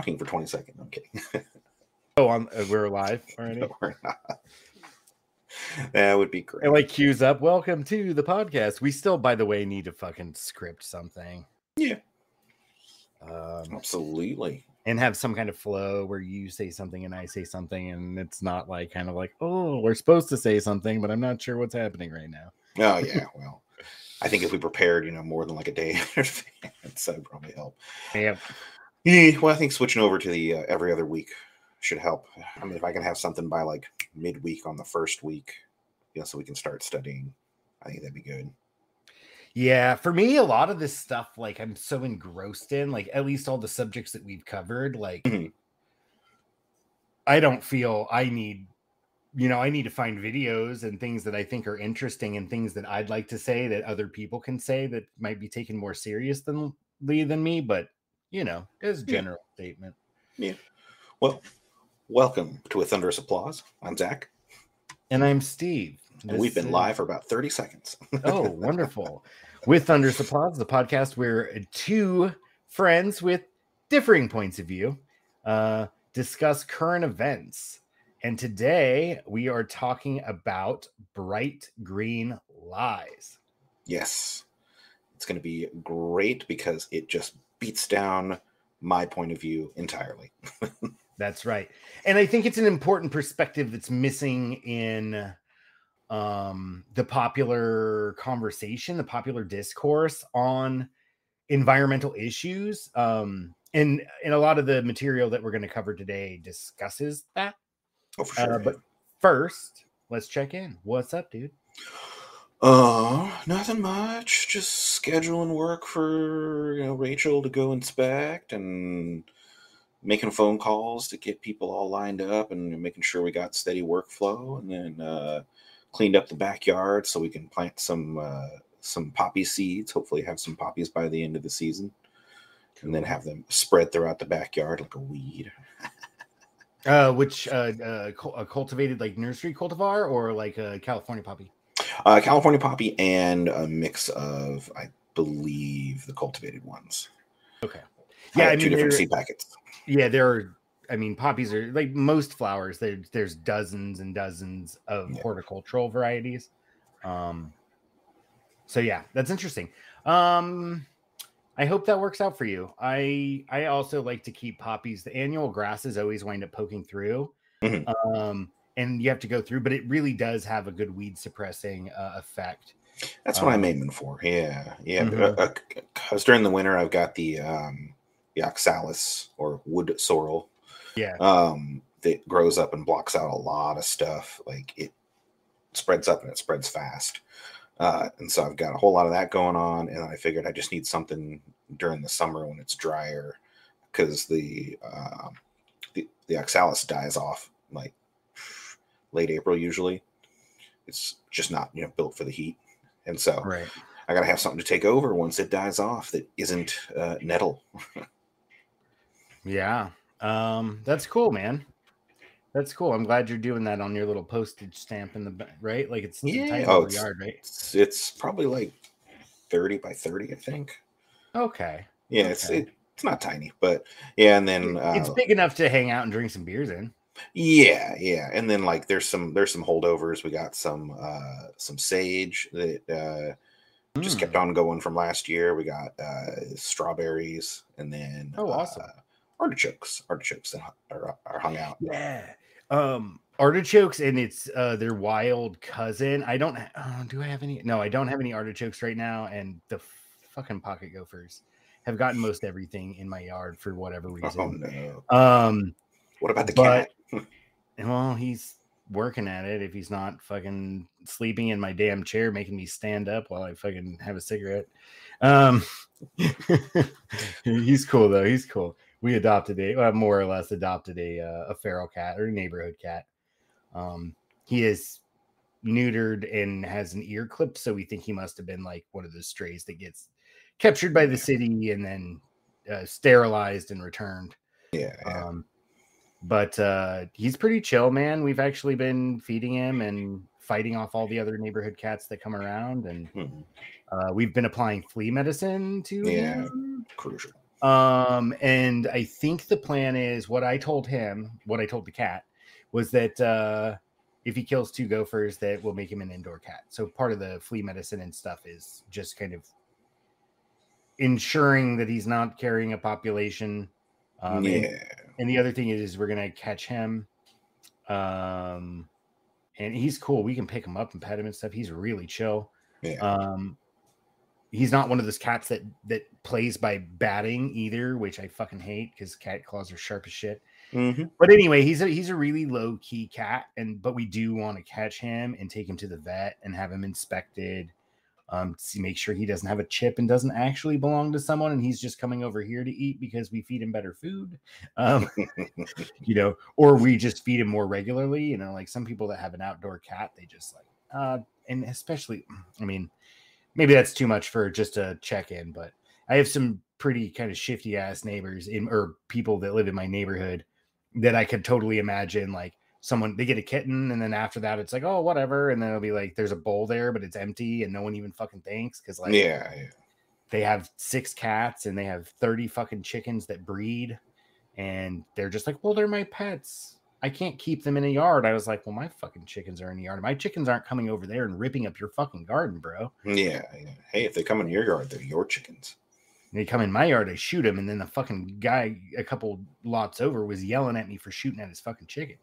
talking for 20 seconds. I'm kidding. Oh, on uh, we're live already. No, we're not. That would be great. It like cues up. Welcome to the podcast. We still, by the way, need to fucking script something. Yeah. Um, Absolutely. and have some kind of flow where you say something and I say something, and it's not like kind of like, oh, we're supposed to say something, but I'm not sure what's happening right now. Oh, yeah. Well, I think if we prepared, you know, more than like a day in advance, that would probably help. Yep. Yeah, well, I think switching over to the uh, every other week should help. I mean, if I can have something by like midweek on the first week, you know, so we can start studying, I think that'd be good. Yeah, for me, a lot of this stuff, like I'm so engrossed in, like at least all the subjects that we've covered, like Mhm. I don't feel I need, you know, I need to find videos and things that I think are interesting and things that I'd like to say that other people can say that might be taken more seriously than than me, but you know, as a Yeah. general statement. Yeah. Well, welcome to a thunderous applause. I'm Zach, And I'm Steve. and we've been is- live for about 30 seconds. Oh, wonderful. With Thunderous Applause, the podcast where two friends with differing points of view uh, discuss current events. And today we are talking about Bright Green Lies. yes, it's going to be great because it just beats down my point of view entirely. That's right. And I think it's an important perspective that's missing in um, the popular conversation, the popular discourse on environmental issues. Um, and, and a lot of the material that we're going to cover today discusses that. Oh, for sure. Uh, but first, let's check in. What's up, dude? Uh, nothing much. Just scheduling work for you know Rachel to go inspect and making phone calls to get people all lined up and making sure we got steady workflow and then uh, cleaned up the backyard so we can plant some uh, some poppy seeds. Hopefully, have some poppies by the end of the season, and then have them spread throughout the backyard like a weed. Uh, which uh, uh, a cultivated like nursery cultivar or like a California poppy? Uh, California poppy and a mix of, I believe, the cultivated ones. Okay. Yeah, I two mean, different seed packets. Yeah, there are. I mean, poppies are like most flowers. There, there's dozens and dozens of Yeah. horticultural varieties. Um, so yeah, that's interesting. Um, I hope that works out for you. I I also like to keep poppies. The annual grasses always wind up poking through, Mhm. um, and you have to go through. But it really does have a good weed suppressing uh, effect. That's what I'm Um, aiming for. Yeah, yeah. Mhm. Uh, Because during the winter, I've got the um, the oxalis or wood sorrel Yeah, um, that grows up and blocks out a lot of stuff. Like it spreads up and it spreads fast. Uh, and so I've got a whole lot of that going on, and I figured I just need something during the summer when it's drier, because the, uh, the the oxalis dies off like late April usually. It's just not you know built for the heat, and so right. I gotta have something to take over once it dies off that isn't uh, nettle. Yeah. Um, that's cool, man. That's cool. I'm glad you're doing that on your little postage stamp in the right. Like it's Yeah. Oh, it's- yard, right? It's, it's probably like thirty by thirty, I think. Okay. Yeah, it's it, it's not tiny, but yeah, and then uh, it's big enough to hang out and drink some beers in. Yeah, yeah, and then like there's some there's some holdovers. We got some uh some sage that uh just Mm. kept on going from last year. We got uh strawberries and then Oh, awesome. uh, artichokes, artichokes that are, are hung out. Yeah. Um artichokes and it's uh their wild cousin. I don't ha- oh, do I have any no, I don't have any artichokes right now and the fucking pocket gophers have gotten most everything in my yard for whatever reason. Oh reason. no! Um What about the but- cat? well, he's working at it if he's not fucking sleeping in my damn chair making me stand up while I fucking have a cigarette. Um he's cool though. He's cool. We adopted a well, more or less adopted a uh, a feral cat or a neighborhood cat. Um he is neutered and has an ear clipped, so we think he must have been like one of those strays that gets captured by the city and then uh, sterilized and returned. Yeah, yeah. Um, but uh, he's pretty chill, man. We've actually been feeding him and fighting off all the other neighborhood cats that come around, and Hmm, uh, we've been applying flea medicine to Yeah. him. crucial. Um, and I think the plan is what I told him, what I told the cat, was that uh, if he kills two gophers, that will make him an indoor cat. So part of the flea medicine and stuff is just kind of ensuring that he's not carrying a population. Um, yeah. and, and the other thing is, is we're gonna catch him. Um, and he's cool. We can pick him up and pet him and stuff. He's really chill. Yeah. Um, he's not one of those cats that that plays by batting either, which I fucking hate because cat claws are sharp as shit. hmm But anyway, he's a he's a really low key cat, and but we do want to catch him and take him to the vet and have him inspected, um, to make sure he doesn't have a chip and doesn't actually belong to someone, and he's just coming over here to eat because we feed him better food, um, you know, or we just feed him more regularly. You know, like some people that have an outdoor cat, they just like, uh, and especially, I mean, maybe that's too much for just a check in, but I have some pretty kind of shifty ass neighbors in or people that live in my neighborhood that I could totally imagine like someone they get a kitten and then after that it's like oh whatever and then it'll be like there's a bowl there but it's empty and no one even fucking thinks because like yeah. Yeah. they have six cats and they have 30 fucking chickens that breed and they're just like well they're my pets I can't keep them in a yard. I was like, well, my fucking chickens are in the yard. My chickens aren't coming over there and ripping up your fucking garden, bro. Yeah. yeah. Hey, if they come in your yard, they're your chickens. They come in my yard, I shoot them, and then the fucking guy a couple lots over was yelling at me for shooting at his fucking chickens.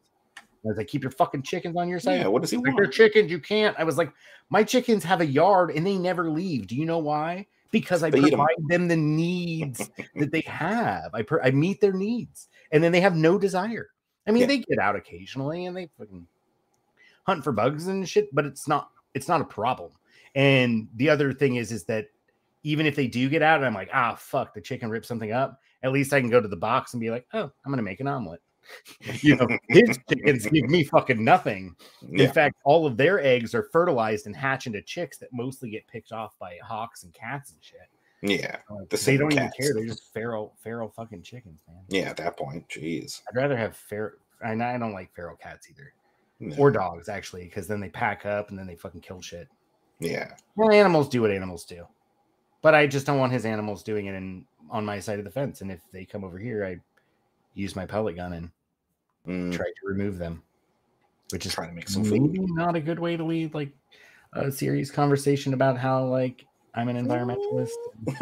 I was like, keep your fucking chickens on your side. Yeah. What does he Like they're chickens, you can't. I was like, my chickens have a yard and they never leave. Do you know why? Because I 'em. provide them the needs that they have. I per- I meet their needs, and then they have no desire. I mean, Yeah. they get out occasionally and they fucking hunt for bugs and shit, but it's not it's not a problem. And the other thing is, is that even if they do get out, and I'm like, ah, fuck, the chicken ripped something up. At least I can go to the box and be like, oh, I'm gonna make an omelet. you know, his chickens give me fucking nothing. In Yeah. fact, all of their eggs are fertilized and hatch into chicks that mostly get picked off by hawks and cats and shit. Yeah. Like, The they don't even care. They're just feral, feral fucking chickens, man. Yeah. At that point, jeez. I'd rather have feral. And I don't like feral cats either, No. or dogs actually, because then they pack up and then they fucking kill shit. Yeah. Well, animals do what animals do, but I just don't want his animals doing it in on my side of the fence. And if they come over here, I use my pellet gun and Mm, try to remove them, which is trying to make some maybe food. not a good way to lead like a serious conversation about how like I'm an environmentalist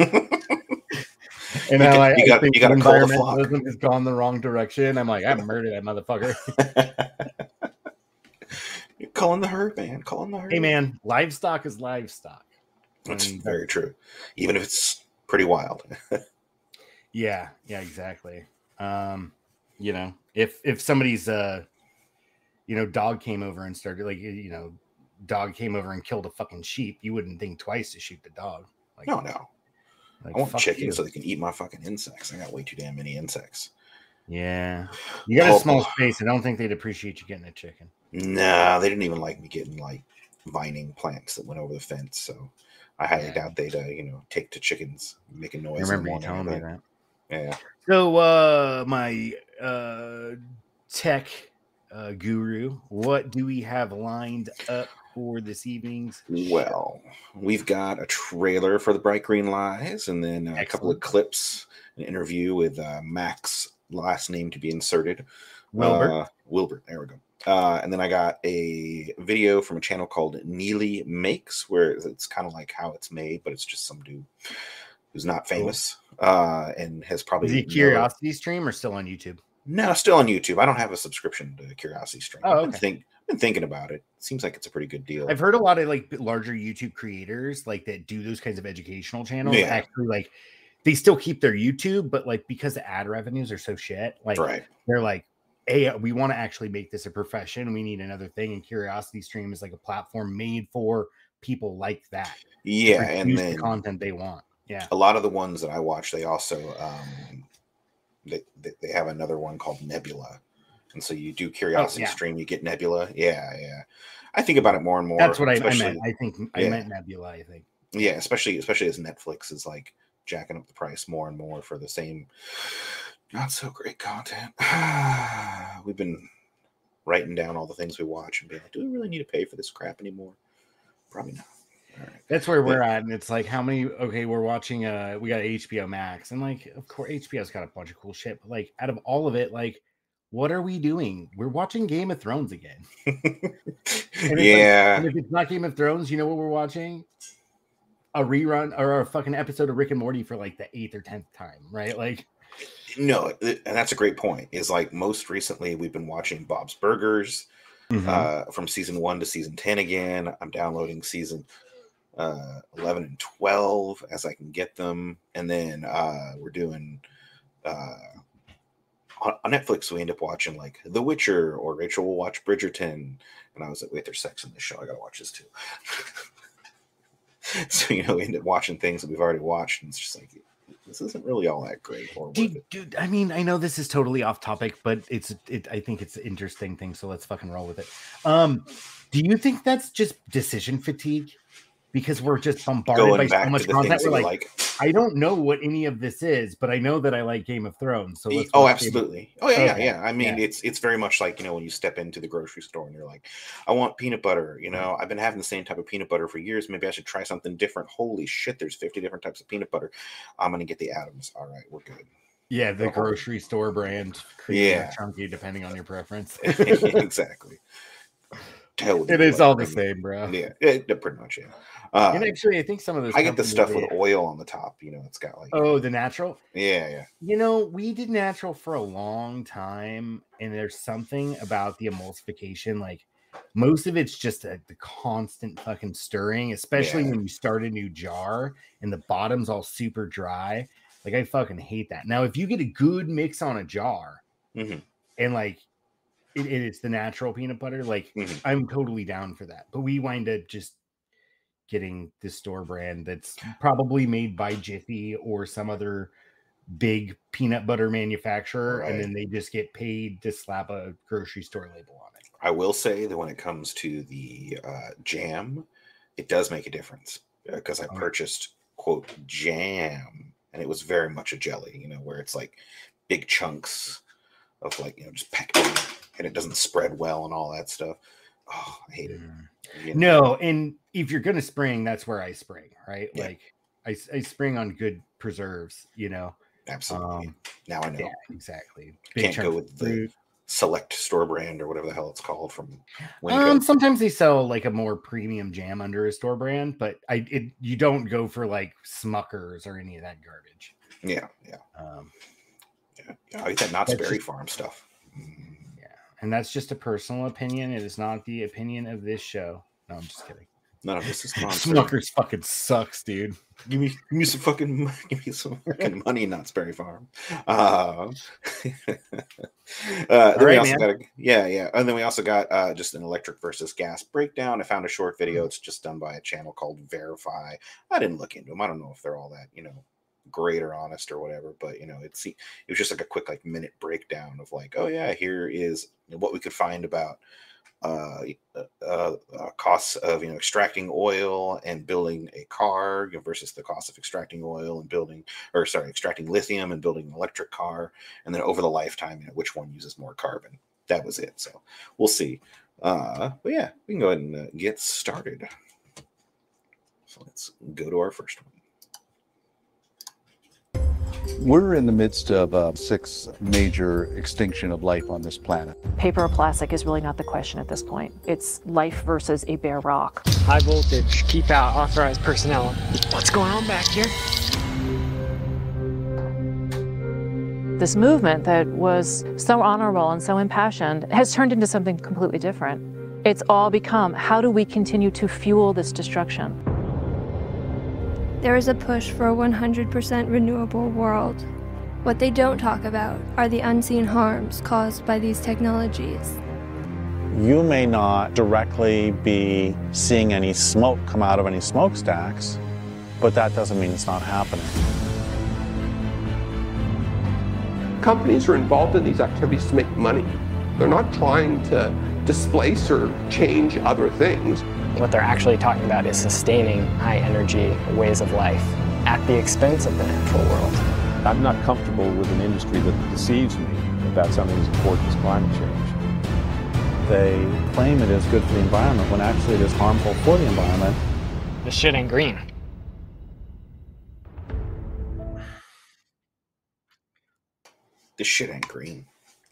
and got- I, got- think you gotta call the flock. environmentalism has gone the wrong direction. I'm like, I murdered that motherfucker. You're calling the herd, man. Calling the herd. hey man, livestock is livestock. That's And very true. Even if it's pretty wild. Yeah, yeah, exactly. Um, you know, if if somebody's uh you know, dog came over and started like you know, dog came over and killed a fucking sheep, you wouldn't think twice to shoot the dog. Like, No, no. like, I want fuck chickens you. so they can eat my fucking insects. I got way too damn many insects. Yeah. You got a Oh. small space. I don't think they'd appreciate you getting a chicken. Nah, they didn't even like me getting like vining plants that went over the fence. So I highly Yeah. doubt they'd, uh, you know, take to chickens making noise. I remember you telling me but- that. Yeah. So uh my uh tech uh guru, what do we have lined up for this evening's show? Well, we've got a trailer for the Bright Green Lies, and then a couple of clips, an interview with uh, Max, last name to be inserted. Wilbert. Uh, Wilbert. There we go. Uh, and then I got a video from a channel called Neily Makes, where it's kind of like how it's made, but it's just some dude who's not famous uh, and has probably Is he no- Curiosity Stream or still on YouTube? No, still on YouTube. I don't have a subscription to Curiosity Stream. Oh, I've been think been thinking about it. Seems like it's a pretty good deal. I've heard a lot of like larger YouTube creators like that do those kinds of educational channels. Yeah. Actually, like they still keep their YouTube, but like because the ad revenues are so shit, like right. they're like, hey, we want to actually make this a profession. We need another thing. And Curiosity Stream is like a platform made for people like that. Yeah, and then the content they want. Yeah. a lot of the ones that I watch, they also um, they, they have another one called Nebula, and so you do Curiosity Oh, yeah. Stream, you get Nebula. Yeah, yeah. I think about it more and more. That's what I, I meant. I think I yeah. meant Nebula, I think. Yeah, especially especially as Netflix is like jacking up the price more and more for the same not so great content. We've been writing down all the things we watch and being like, do we really need to pay for this crap anymore? Probably not. That's where we're at, and it's like how many? Okay, we're watching. Uh, we got HBO Max, and like, of course, HBO's got a bunch of cool shit. But like, out of all of it, like, what are we doing? We're watching Game of Thrones again. yeah. Like, if it's not Game of Thrones, you know what we're watching? A rerun or a fucking episode of Rick and Morty for like the eighth or tenth time, right? Like, no, and that's a great point. Is like most recently we've been watching Bob's Burgers mm-hmm. uh, from season one to season ten again. I'm downloading season uh, 11 and 12 as I can get them. And then uh, we're doing uh, on, on, Netflix, we end up watching like The Witcher or Rachel will watch Bridgerton. And I was like, wait, there's sex in this show. I got to watch this too. so, you know, we end up watching things that we've already watched. And it's just like, this isn't really all that great. Dude, dude, I mean, I know this is totally off topic, but it's it. I think it's an interesting thing, so let's fucking roll with it. Um, do you think that's just decision fatigue? Because we're just bombarded Going by so much content. We're like, like, I don't know what any of this is, but I know that I like Game of Thrones. So let's oh, absolutely. Oh yeah, okay. yeah, yeah. I mean, yeah. it's it's very much like you know when you step into the grocery store and you're like, I want peanut butter. You mm-hmm. know, I've been having the same type of peanut butter for years. Maybe I should try something different. Holy shit, there's 50 different types of peanut butter. I'm gonna get the Adams. All right, we're good. Yeah, the grocery store brand. Yeah, chunky depending on your preference. exactly. Totally it is all the same, bro. Yeah, it, pretty much. Yeah. Uh, and actually, I think some of those. I get the stuff with oil on the top. You know, it's got like. Oh, the natural. Yeah, yeah. You know, we did natural for a long time, and there's something about the emulsification. Like, most of it's just a, the constant fucking stirring, especially yeah. when you start a new jar and the bottom's all super dry. Like, I fucking hate that. Now, if you get a good mix on a jar, mm-hmm. and like it, it is the natural peanut butter. Like mm-hmm. I'm totally down for that. But we wind up just getting this store brand that's probably made by Jiffy or some other big peanut butter manufacturer, right. and then they just get paid to slap a grocery store label on it. I will say that when it comes to the uh, jam, it does make a difference because uh, I oh. purchased quote jam, and it was very much a jelly, you know, where it's like big chunks of like you know just packed in, and it doesn't spread well and all that stuff. Oh, I hate it. Mm. You know? No, and if you're gonna spring, that's where I spring, right? Yeah. Like I, I spring on good preserves, you know. Absolutely. Um, now I know. Yeah, exactly. Big Can't go with the select store brand or whatever the hell it's called from um sometimes they sell like a more premium jam under a store brand but i it you don't go for like smuckers or any of that garbage yeah yeah um yeah, I eat that Knott's Berry Farm stuff yeah and that's just a personal opinion it is not the opinion of this show no i'm just kidding None of this is Smuckers fucking sucks, dude. Give me, give me some fucking, give me some fucking money, Knott's Berry Farm. Uh, uh, then right, we also man. got a, yeah, yeah, and then we also got uh, just an electric versus gas breakdown. I found a short video. Hmm. It's just done by a channel called Verify. I didn't look into them. I don't know if they're all that, you know, great or honest or whatever, but you know, it's it was just like a quick like minute breakdown of like, oh yeah, here is what we could find about uh, uh, uh, costs of you know extracting oil and building a car versus the cost of extracting oil and building or sorry extracting lithium and building an electric car and then over the lifetime you know which one uses more carbon. That was it so we'll see. Uh but yeah we can go ahead and uh, get started. So let's go to our first one we're in the midst of uh, a sixth major extinction of life on this planet. Paper or plastic is really not the question at this point. It's life versus a bare rock. High voltage, keep out authorized personnel. What's going on back here? This movement that was so honorable and so impassioned has turned into something completely different. It's all become how do we continue to fuel this destruction? There is a push for a 100% renewable world. What they don't talk about are the unseen harms caused by these technologies. You may not directly be seeing any smoke come out of any smokestacks, but that doesn't mean it's not happening. Companies are involved in these activities to make money. They're not trying to displace or change other things. What they're actually talking about is sustaining high energy ways of life at the expense of the natural world. I'm not comfortable with an industry that deceives me about something as important as climate change. They claim it is good for the environment when actually it is harmful for the environment This shit ain't green. This shit ain't green.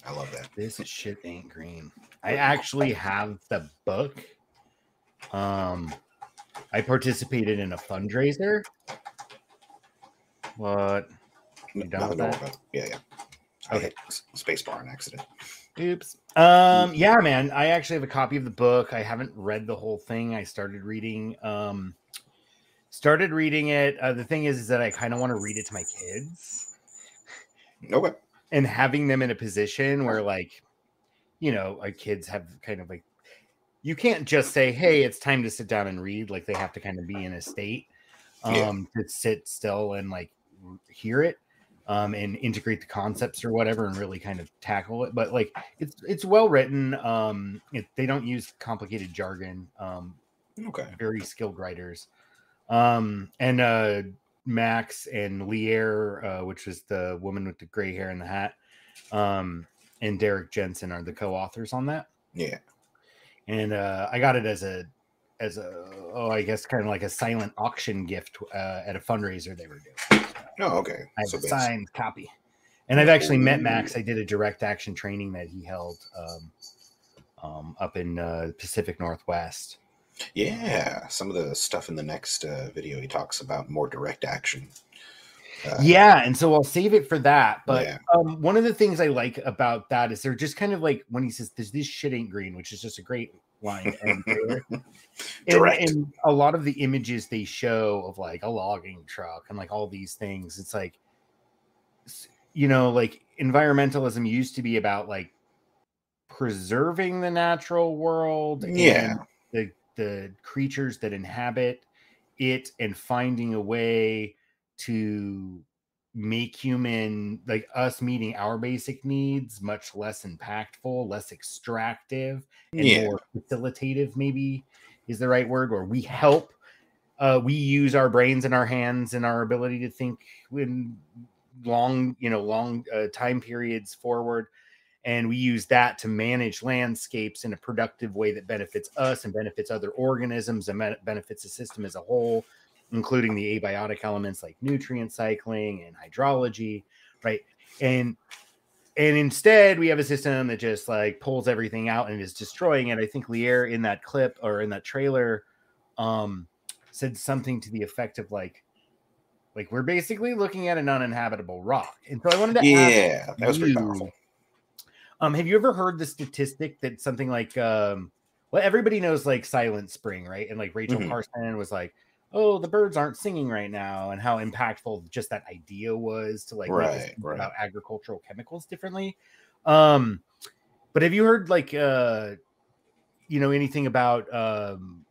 I love that. This shit ain't green. I actually have the book. Um, I participated in a fundraiser. What? You done with that? Yeah, yeah. I Okay. spacebar on accident. Oops. Um, yeah, man. I actually have a copy of the book. I haven't read the whole thing. I started reading. Um, started reading it. Uh, the thing is, is that I kind of want to read it to my kids Okay. and having them in a position where, like, you know, our kids have kind of like, you can't just say, "Hey, it's time to sit down and read." Like they have to kind of be in a state Yeah. um, to sit still and like hear it um, and integrate the concepts or whatever and really kind of tackle it. But like it's it's well written. Um, it, they don't use complicated jargon. Um, Okay. very skilled writers. Um, and uh, Max and Lierre, uh, which was the woman with the gray hair and the hat, um, and Derrick Jensen are the co-authors on that. Yeah. And uh, I got it as a as a oh I guess kind of like a silent auction gift uh, at a fundraiser they were doing. Oh, okay. I have So a signed copy. And I've actually met Max. I did a direct action training that he held um, um, up in uh, Pacific Northwest. Yeah, some of the stuff in the next uh, video he talks about more direct action. Uh, yeah, and so I'll save it for that. But Yeah. um, one of the things I like about that is they're just kind of like when he says, "This this shit ain't green," which is just a great line. And, and, a lot of the images they show of like a logging truck and like all these things, it's like, you know, like environmentalism used to be about like preserving the natural world. Yeah. and the the creatures that inhabit it and finding a way to make human like us meeting our basic needs much less impactful less extractive and Yeah. more facilitative maybe is the right word where we help uh we use our brains and our hands and our ability to think in long you know long uh, time periods forward and we use that to manage landscapes in a productive way that benefits us and benefits other organisms and benefits the system as a whole including the abiotic elements like nutrient cycling and hydrology right and and instead we have a system that just like pulls everything out and is destroying it i think Lierre in that clip or in that trailer um said something to the effect of like like we're basically looking at an uninhabitable rock and so i wanted to ask Yeah, that was pretty powerful. um, have you ever heard the statistic that something like um well everybody knows like Silent Spring, right? And like Rachel Mhm. Carson was like, Oh, the birds aren't singing right now, and how impactful just that idea was to like Right, right. about agricultural chemicals differently. Um, but have you heard like uh you know anything about um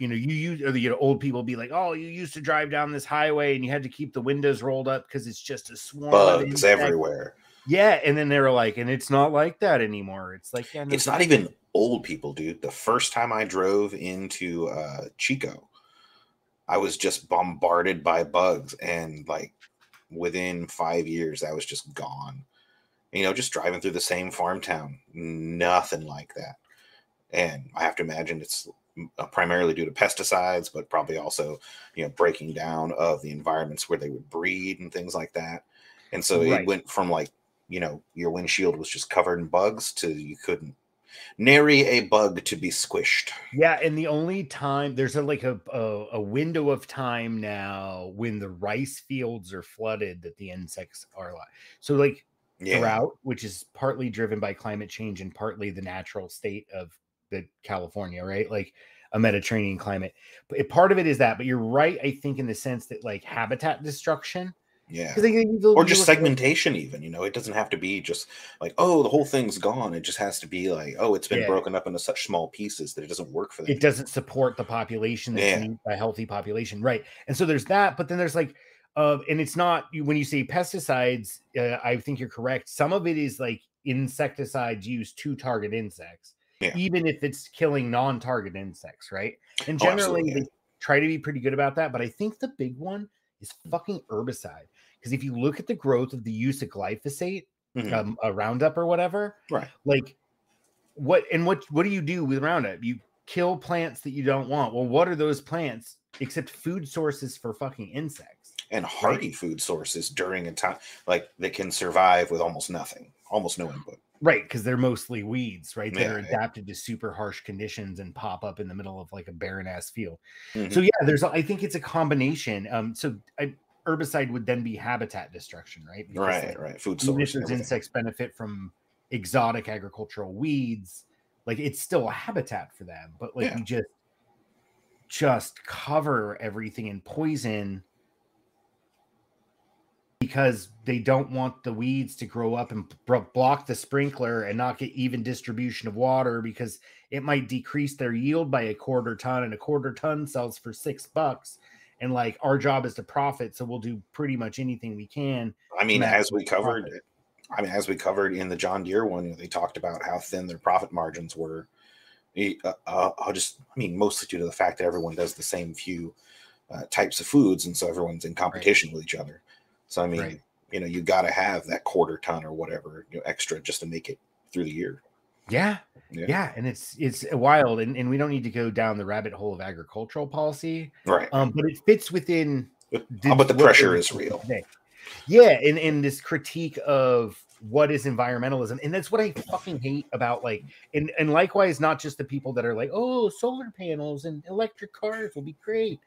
you know, you use or the you know, old people be like, oh, you used to drive down this highway and you had to keep the windows rolled up because it's just a swarm of Bugs insects." everywhere. Yeah, and then they were like, and it's not like that anymore. It's like, yeah, no, It's not even old people, dude. The first time I drove into uh, Chico, I was just bombarded by bugs, and like within five years, that was just gone. You know, just driving through the same farm town, nothing like that. And I have to imagine it's uh, primarily due to pesticides, but probably also, you know, breaking down of the environments where they would breed and things like that. And so Right. it went from like, you know, your windshield was just covered in bugs to you couldn't nary a bug to be squished. Yeah, and the only time there's a like a, a a window of time now when the rice fields are flooded that the insects are alive. So like Yeah. drought, which is partly driven by climate change and partly the natural state of the California, right? Like a Mediterranean climate. But part of it is that, but you're right, I think, in the sense that like habitat destruction. Yeah. 'cause, like, you look- Or just segmentation, even. You know, it doesn't have to be just like, oh, the whole thing's gone. It just has to be like, oh, it's been Yeah. broken up into such small pieces that it doesn't work for them. it doesn't support the population Yeah. needs a healthy population right and so there's that but then there's like uh and it's not when you say pesticides uh, i think you're correct some of it is like insecticides used to target insects Yeah. even if it's killing non-target insects right and Oh, generally absolutely, they try to be pretty good about that but i think the big one is fucking herbicide because if you look at the growth of the use of glyphosate Mhm. um, a roundup or whatever Right. like what and what what do you do with roundup you kill plants that you don't want well what are those plants except food sources for fucking insects. and hardy food sources during a time like that can survive with almost nothing, almost no input. Right, because they're mostly weeds, right? That Yeah, are yeah. adapted to super harsh conditions and pop up in the middle of like a barren ass field. Mhm. So yeah, there's a- I think it's a combination. Um, so I, herbicide would then be habitat destruction, right? Because, right, like, right. Food source. insects benefit from exotic agricultural weeds, like it's still a habitat for them. But like Yeah. you just just cover everything in poison because they don't want the weeds to grow up and block the sprinkler and not get even distribution of water because it might decrease their yield by a quarter ton and a quarter ton sells for six bucks and like our job is to profit so we'll do pretty much anything we can I mean, as we covered, profit. I mean, as we covered in the John Deere one, they talked about how thin their profit margins were. Uh, uh, I'll just, I mean, mostly due to the fact that everyone does the same few uh, types of foods, and so everyone's in competition with each other. So I mean, Right. you know, you got to have that quarter ton or whatever you know, extra just to make it through the year. Yeah Yeah. yeah and it's it's wild and, and we don't need to go down the rabbit hole of agricultural policy Right. um but it fits within But, the- but the pressure is real. today. Yeah, and and this critique of what is environmentalism, and that's what I fucking hate about like, and and likewise, not just the people that are like, oh, solar panels and electric cars will be great,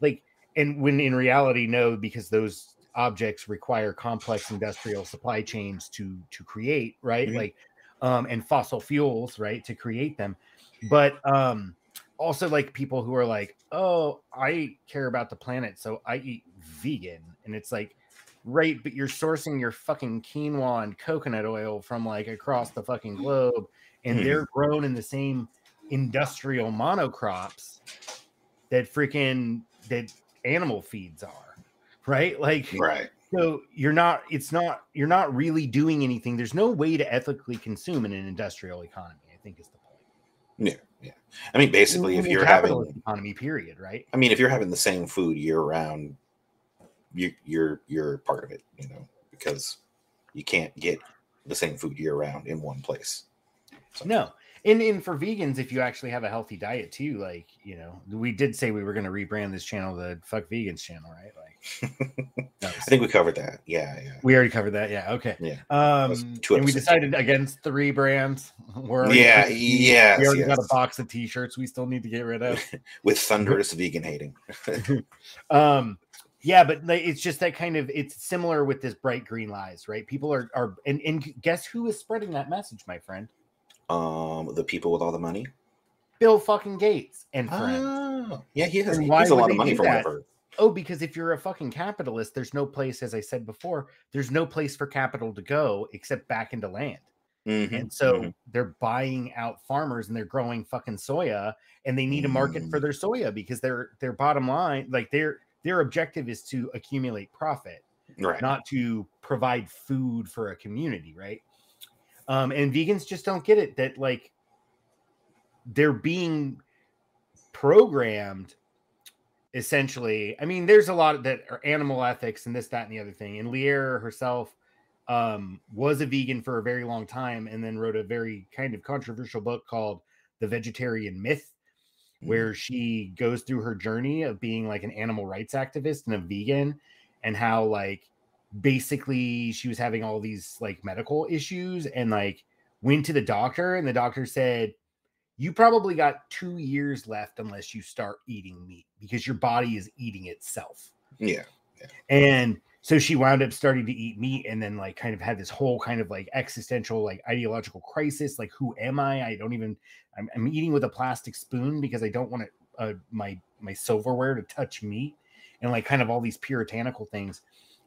like, and when in reality, no, because those objects require complex industrial supply chains to to create, right? Mhm. Like, um, and fossil fuels, right, to create them, but um also like people who are like, oh, I care about the planet, so I eat vegan. And it's like, right, but you're sourcing your fucking quinoa and coconut oil from like across the fucking globe, and Mhm. they're grown in the same industrial monocrops that freaking that animal feeds are, right? Like, Right. So you're not, it's not, you're not really doing anything. There's no way to ethically consume in an industrial economy, I think is the point. Yeah. Yeah. I mean, basically, if you're having economy, period, right? I mean, if you're having the same food year round, you, you're you're part of it, you know, because you can't get the same food year round in one place. So, No. And, and for vegans, if you actually have a healthy diet too, like, you know, we did say we were going to rebrand this channel the Fuck Vegans channel, right? I think we covered that. Yeah, yeah, we already covered that. Yeah. Okay. yeah. Um, and we decided against three brands. We're already- Yeah, we- yes, already got a box of t shirts we still need to get rid of. With thunderous vegan hating. um yeah but it's just that kind of it's similar with this bright green lies right people are are and, and guess who is spreading that message my friend um, the people with all the money. bill fucking gates and friends Oh, yeah, he has. He has a lot of money from whatever. Oh because if you're a fucking capitalist there's no place as i said before there's no place for capital to go except back into land Mhm, and so mhm. they're buying out farmers and they're growing fucking soya and they need a market for Mm. their soya because their their bottom line like their their objective is to accumulate profit right. not to provide food for a community, right? Um, and vegans just don't get it that like they're being programmed essentially. I mean, there's a lot that are animal ethics and this, that, and the other thing. And Lierre herself um, was a vegan for a very long time and then wrote a very kind of controversial book called The Vegetarian Myth, where she goes through her journey of being like an animal rights activist and a vegan and how like basically she was having all these like medical issues and like went to the doctor and the doctor said you probably got two years left unless you start eating meat because your body is eating itself Yeah. and so she wound up starting to eat meat and then like kind of had this whole kind of like existential like ideological crisis like who am i i don't even i'm, I'm eating with a plastic spoon because i don't want it, uh, my my silverware to touch meat and like kind of all these puritanical things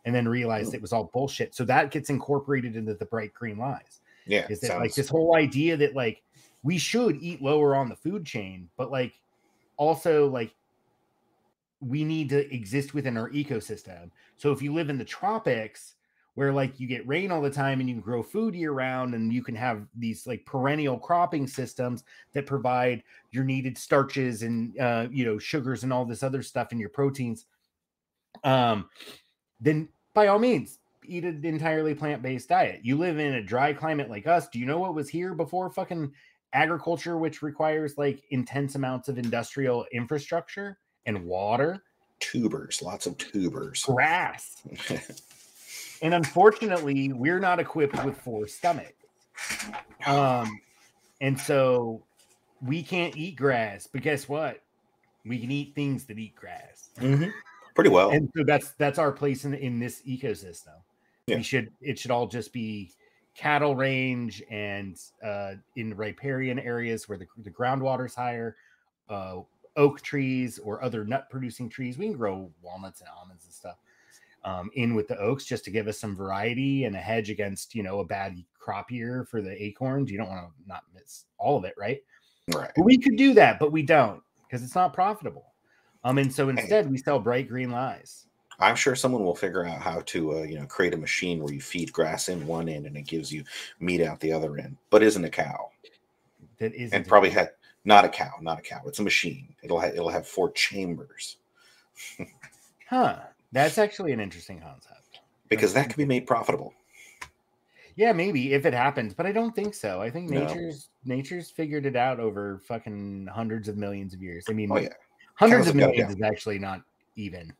and then realized it was all bullshit so that gets incorporated into the bright green lies Yeah. is that like this whole idea that like we should eat lower on the food chain, but like also like we need to exist within our ecosystem. So if you live in the tropics where like you get rain all the time and you grow food year round and you can have these like perennial cropping systems that provide your needed starches and uh you know sugars and all this other stuff in your proteins um then by all means eat an entirely plant-based diet. You live in a dry climate like us. Do you know what was here before fucking agriculture, which requires like intense amounts of industrial infrastructure and water, Tubers, lots of tubers. grass. and unfortunately, we're not equipped with four stomachs. Um, and so we can't eat grass, but guess what? We can eat things that eat grass. hmm Pretty well. And so that's that's our place in in this ecosystem. Yeah. We should it should all just be cattle range and uh in riparian areas where the, the groundwater's higher, uh oak trees or other nut producing trees. We can grow walnuts and almonds and stuff um, in with the oaks just to give us some variety and a hedge against you know a bad crop year for the acorns. You don't want to not miss all of it, right? right. But we could do that, but we don't because it's not profitable. Um, and so instead we sell bright green lies. I'm sure someone will figure out how to, uh, you know, create a machine where you feed grass in one end and it gives you meat out the other end, but isn't a cow, That isn't and probably had not a cow, not a cow. It's a machine. It'll have it'll have four chambers huh. That's actually an interesting concept. because that could be made profitable. Yeah, maybe if it happens, but I don't think so. I think No. nature's nature's figured it out over fucking hundreds of millions of years. I mean, Oh yeah, hundreds Cows of have got it millions is actually not even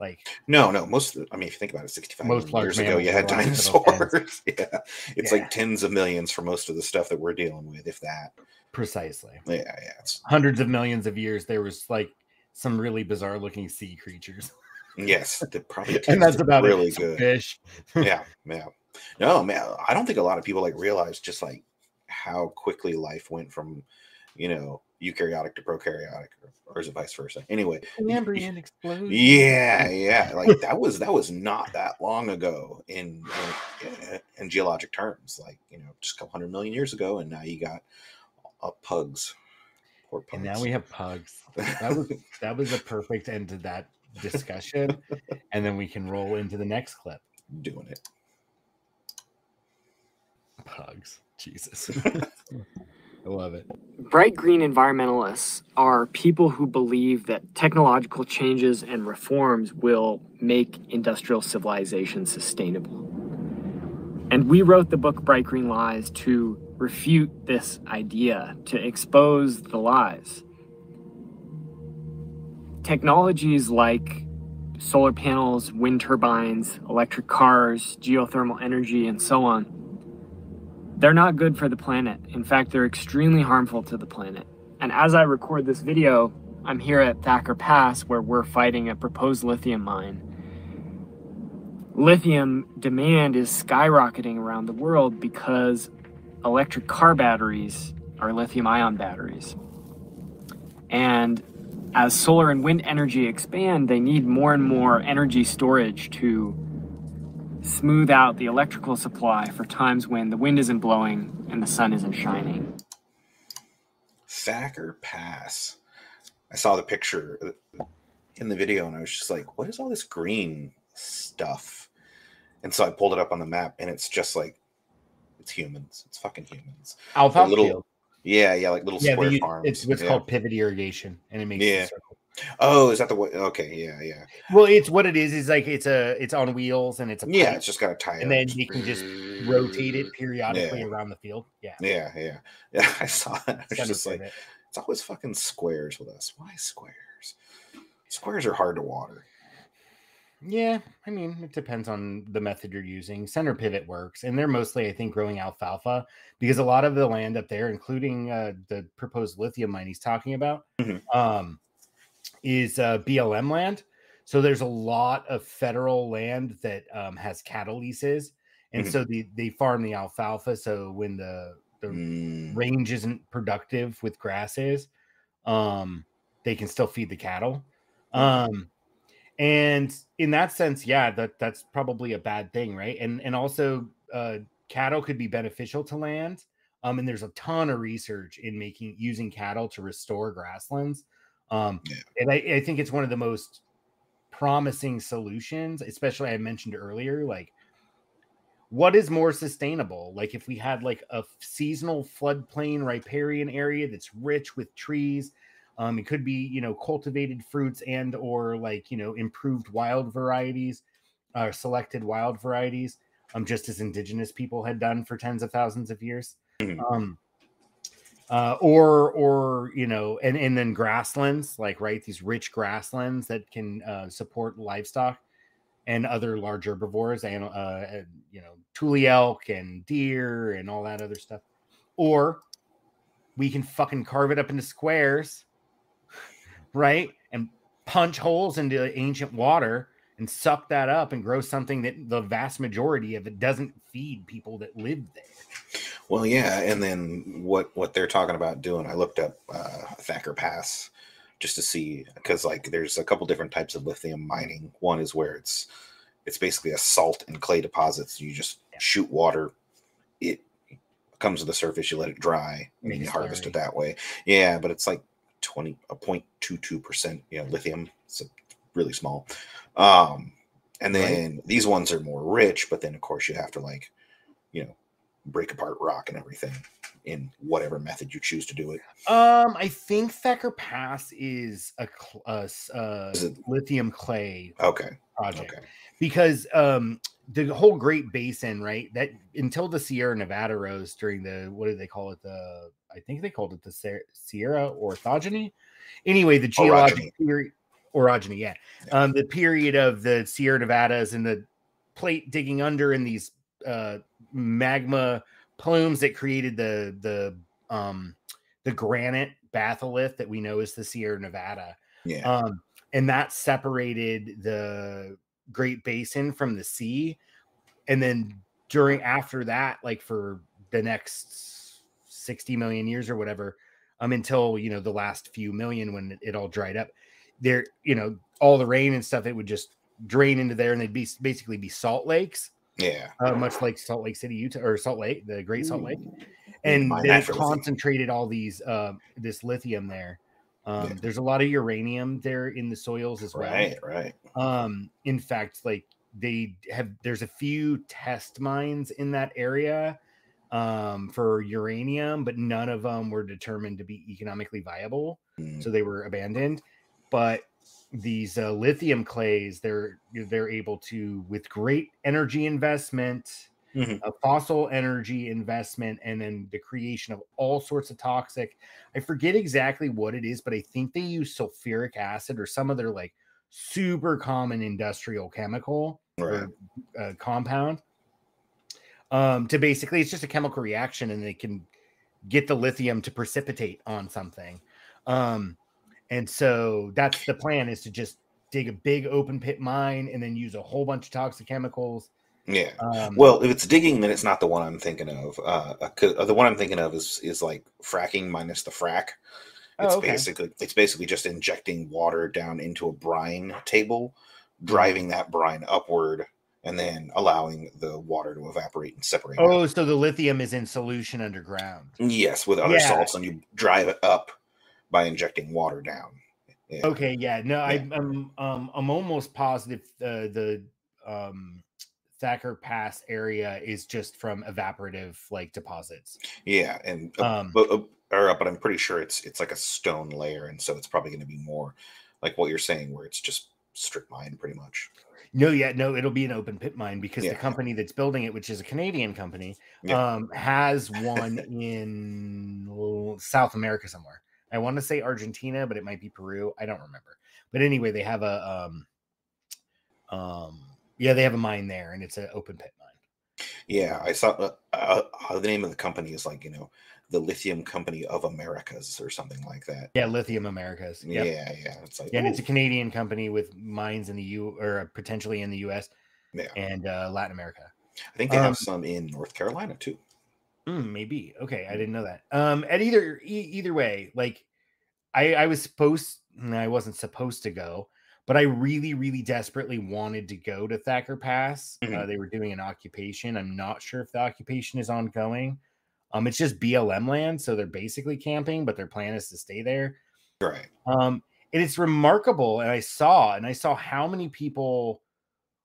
like no, no. Most, of the, I mean, if you think about it, 65 Most years ago, you had mammals belong to those dinosaurs. yeah, it's Yeah. like tens of millions for most of the stuff that we're dealing with, if that. precisely Yeah, yeah. It's hundreds of millions of years. There was like some really bizarre looking sea creatures, yes, it probably and that's about really it. Good. Fish. yeah, yeah. No, man, I don't think a lot of people like realize just like how quickly life went from, you know, eukaryotic to prokaryotic, or, or is it vice versa? Anyway, An Cambrian explosion. yeah, yeah, like that was that was not that long ago in in, in geologic terms, like you know, just a couple hundred million years ago, and now you got uh, pugs. Poor pugs. And now we have pugs. That was that was a perfect end to that discussion, and then we can roll into the next clip. doing it. Pugs, Jesus, I love it. Bright green environmentalists are people who believe that technological changes and reforms will make industrial civilization sustainable. And we wrote the book Bright Green Lies to refute this idea, to expose the lies. Technologies like solar panels, wind turbines, electric cars, geothermal energy, and so on they're not good for the planet. In fact, they're extremely harmful to the planet. And as I record this video, I'm here at Thacker Pass where we're fighting a proposed lithium mine. Lithium demand is skyrocketing around the world because electric car batteries are lithium ion batteries. And as solar and wind energy expand, they need more and more energy storage to smooth out the electrical supply for times when the wind isn't blowing and the sun isn't shining. Thacker Pass. I saw the picture in the video and I was just like, what is all this green stuff? And so I pulled it up on the map and it's just like, it's humans. It's fucking humans. Alfalfa little- field. Yeah, yeah, like little Yeah, square they use- farms. it's what's yeah. called pivot irrigation, and it makes the Yeah. circle. Oh, is that the way? Okay, yeah, yeah. Well, it's what it is. Is like it's a it's on wheels and it's a Yeah, it's just got a tie. and then you can just rotate it periodically Yeah. around the field. Yeah, Yeah, yeah. Yeah, I saw it. I was just like, pivot. it's always fucking squares with us. Why squares? Squares are hard to water. yeah. I mean, it depends on the method you're using. Center pivot works, and they're mostly, I think, growing alfalfa because a lot of the land up there, including uh, the proposed lithium mine he's talking about, Mhm. um, is uh, BLM land. So there's a lot of federal land that um, has cattle leases, and Mhm. so they they farm the alfalfa. So when the the Mm, range isn't productive with grasses, um, they can still feed the cattle. Um, and in that sense, yeah, that that's probably a bad thing, right? And and also, uh, cattle could be beneficial to land. Um, and there's a ton of research in making using cattle to restore grasslands. Um, Yeah. and I, I think it's one of the most promising solutions, especially I mentioned earlier, like what is more sustainable like if we had like a seasonal floodplain riparian area that's rich with trees um it could be you know cultivated fruits and or like you know improved wild varieties uh selected wild varieties um just as indigenous people had done for tens of thousands of years Mhm. um uh, or or you know, and and then grasslands, like right, these rich grasslands that can uh, support livestock and other large herbivores, and uh, you know, tule elk and deer and all that other stuff. Or we can fucking carve it up into squares, right, and punch holes into ancient water and suck that up and grow something that the vast majority of it doesn't feed people that live there. Well, yeah, and then what what they're talking about doing? I looked up uh, Thacker Pass just to see because like there's a couple different types of lithium mining. One is where it's it's basically a salt and clay deposits. You just shoot water, it comes to the surface. You let it dry, and Make you harvest slurry. it that way. Yeah, but it's like twenty a point two two percent. You know, lithium. It's really small. Um, and Right. then these ones are more rich, but then of course you have to like, you know, break apart rock and everything in whatever method you choose to do it. Um, I think Thacker Pass is a, a uh, Is it- lithium clay Okay. project Okay. because um the whole Great Basin, right? That until the Sierra Nevada rose during the what do they call it? The I think they called it the Sierra orthogeny. Anyway, the geologic Orogeny. period orogeny, yeah. Um, the period of the Sierra Nevadas and the plate digging under in these uh magma plumes that created the the um the granite batholith that we know is the Sierra Nevada. Yeah. Um, and that separated the Great Basin from the sea. And then during after that, like for the next 60 million years or whatever, um, until you know the last few million when it, it all dried up, there, you know, all the rain and stuff, it would just drain into there and they'd be basically be salt lakes, yeah. uh, much like Salt Lake City, Utah, or Salt Lake, the Great Salt Lake and mine they concentrated all these uh, this lithium there. Um, Yeah. There's a lot of uranium there in the soils as well. Right. Right. Um, in fact, like they have, there's a few test mines in that area um, for uranium, but none of them were determined to be economically viable, Mm. so they were abandoned. But these uh, lithium clays, they're they're able to, with great energy investment, Mhm. a fossil energy investment and then the creation of all sorts of toxic i forget exactly what it is but i think they use sulfuric acid or some other like super common industrial chemical Right. or uh, compound um to basically it's just a chemical reaction and they can get the lithium to precipitate on something um and so that's the plan is to just dig a big open pit mine and then use a whole bunch of toxic chemicals Yeah. um, Well, if it's digging, then it's not the one I'm thinking of. Uh, the one I'm thinking of is is like fracking minus the frack. It's Oh, okay. basically it's basically just injecting water down into a brine table, driving that brine upward, and then allowing the water to evaporate and separate. out. Oh, so the lithium is in solution underground. Yes, with other Yeah. salts, and you drive it up by injecting water down. Yeah. Okay, yeah, no, I, Yeah. I'm um I'm almost positive uh, the um Thacker Pass area is just from evaporative like deposits. Yeah, and uh, Um, but or, uh, but I'm pretty sure it's it's like a stone layer, and so it's probably going to be more like what you're saying, where it's just strip mine, pretty much. No, yeah, no, it'll be an open pit mine because Yeah, the company that's building it, which is a Canadian company, Yeah. um, has one in South America somewhere. I want to say Argentina, but it might be Peru. I don't remember. But anyway, they have a um, um, yeah, they have a mine there, and it's an open pit mine. Yeah, I saw uh, uh, uh, the name of the company is like you know the Lithium Company of Americas or something like that. Yeah, Lithium Americas. Yep. Yeah, yeah, it's like Yeah, and it's a Canadian company with mines in the U or potentially in the US yeah. and uh, Latin America. I think they um, have some in North Carolina too. Mm, maybe. Okay, I didn't know that. Um, at either e- either way, like I I was supposed I wasn't supposed to go, but I really really desperately wanted to go to Thacker Pass. Uh, Mhm. they were doing an occupation. I'm not sure if the occupation is ongoing. Um, it's just BLM land, so they're basically camping, but their plan is to stay there. Right. Um, and it's remarkable. And I saw, and I saw how many people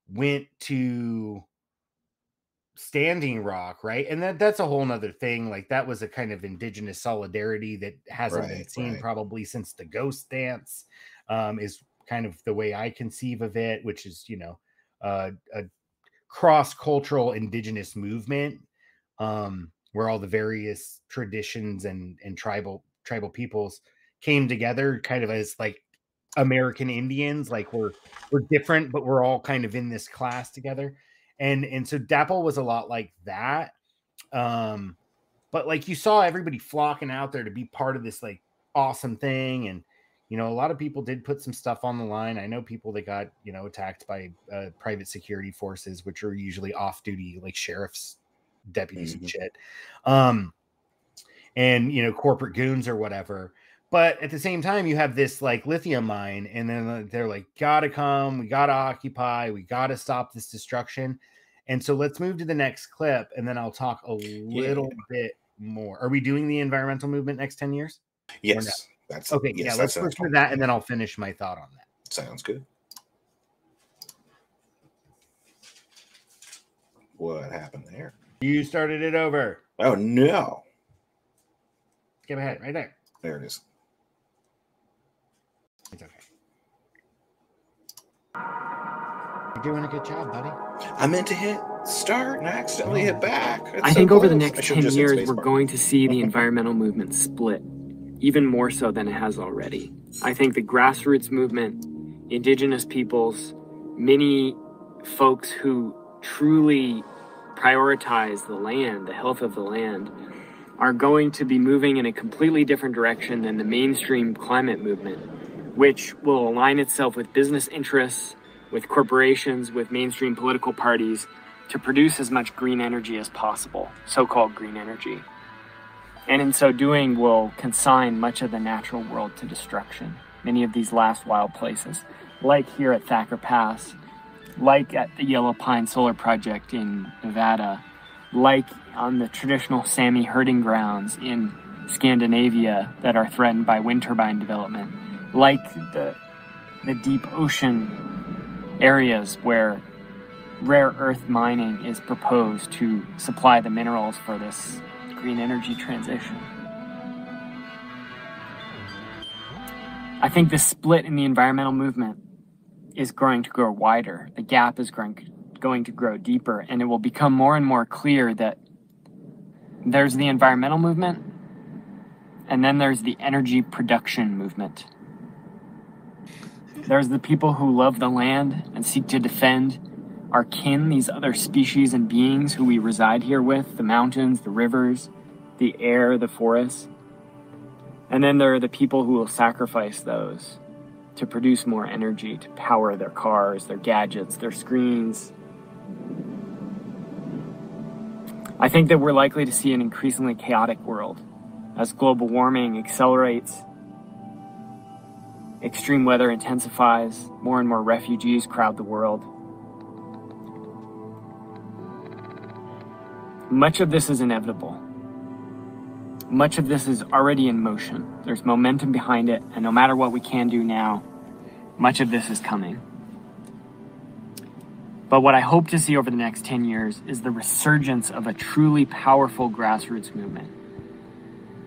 went to Standing Rock, right? And that that's a whole nother thing. Like that was a kind of indigenous solidarity that hasn't been seen right. probably since the ghost dance, um, is kind of the way I conceive of it, which is, you know, uh, a cross-cultural indigenous movement um where all the various traditions and and tribal tribal peoples came together kind of as like American Indians like we're we're different but we're all kind of in this class together and and so DAPL was a lot like that. Um but like you saw everybody flocking out there to be part of this like awesome thing. And you know a lot of people did put some stuff on the line. I know people that got you know attacked by uh, private security forces which are usually off duty like sheriff's deputies Mhm. and shit. Um and you know corporate goons or whatever. But at the same time you have this like lithium mine and then uh, they're like gotta come. We gotta occupy. We gotta stop this destruction and so let's move to the next clip and then i'll talk a little bit more are we doing the environmental movement next 10 years Yes, that's okay yes, yeah let's to fine. that and then i'll finish my thought on that Sounds good. What happened there? you started it over Oh no! skip ahead right there There it is. it's okay doing a good job buddy I meant to hit start and I accidentally hit back. It's I so think over the next 10 years, we're going to see the environmental movement split, even more so than it has already. I think the grassroots movement, indigenous peoples, many folks who truly prioritize the land, the health of the land, are going to be moving in a completely different direction than the mainstream climate movement, which will align itself with business interests, with corporations, with mainstream political parties to produce as much green energy as possible, so called green energy. And in so doing, will consign much of the natural world to destruction. Many of these last wild places, like here at Thacker Pass, like at the Yellow Pine Solar Project in Nevada, like on the traditional Sami herding grounds in Scandinavia that are threatened by wind turbine development, like the, the deep ocean areas where rare earth mining is proposed to supply the minerals for this green energy transition. I think the split in the environmental movement is going to grow wider. The gap is growing, going to grow deeper, and it will become more and more clear that there's the environmental movement, and then there's the energy production movement. There's the people who love the land and seek to defend our kin, these other species and beings who we reside here with the mountains, the rivers, the air, the forests. And then there are the people who will sacrifice those to produce more energy, to power their cars, their gadgets, their screens. I think that we're likely to see an increasingly chaotic world as global warming accelerates, extreme weather intensifies, more and more refugees crowd the world. Much of this is inevitable. Much of this is already in motion. There's momentum behind it, and no matter what we can do now, much of this is coming. But what I hope to see over the next 10 years is the resurgence of a truly powerful grassroots movement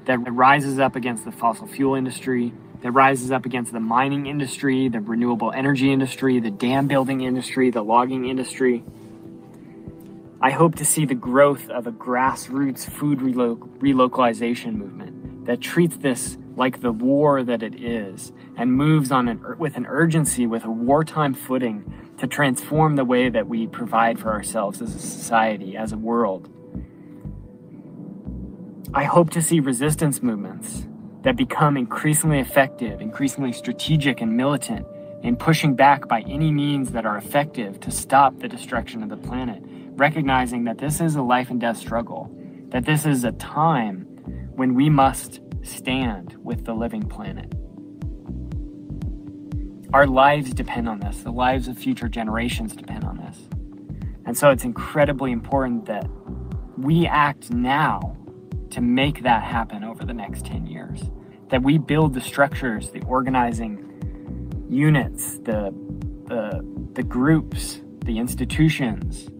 that rises up against the fossil fuel industry, that rises up against the mining industry, the renewable energy industry, the dam building industry, the logging industry. I hope to see the growth of a grassroots food relo- relocalization movement that treats this like the war that it is and moves on an, with an urgency, with a wartime footing to transform the way that we provide for ourselves as a society, as a world. I hope to see resistance movements that become increasingly effective, increasingly strategic and militant in pushing back by any means that are effective to stop the destruction of the planet, recognizing that this is a life and death struggle, that this is a time when we must stand with the living planet. Our lives depend on this, the lives of future generations depend on this. And so it's incredibly important that we act now to make that happen over the next 10 years. That we build the structures, the organizing units, the, the, the groups, the institutions,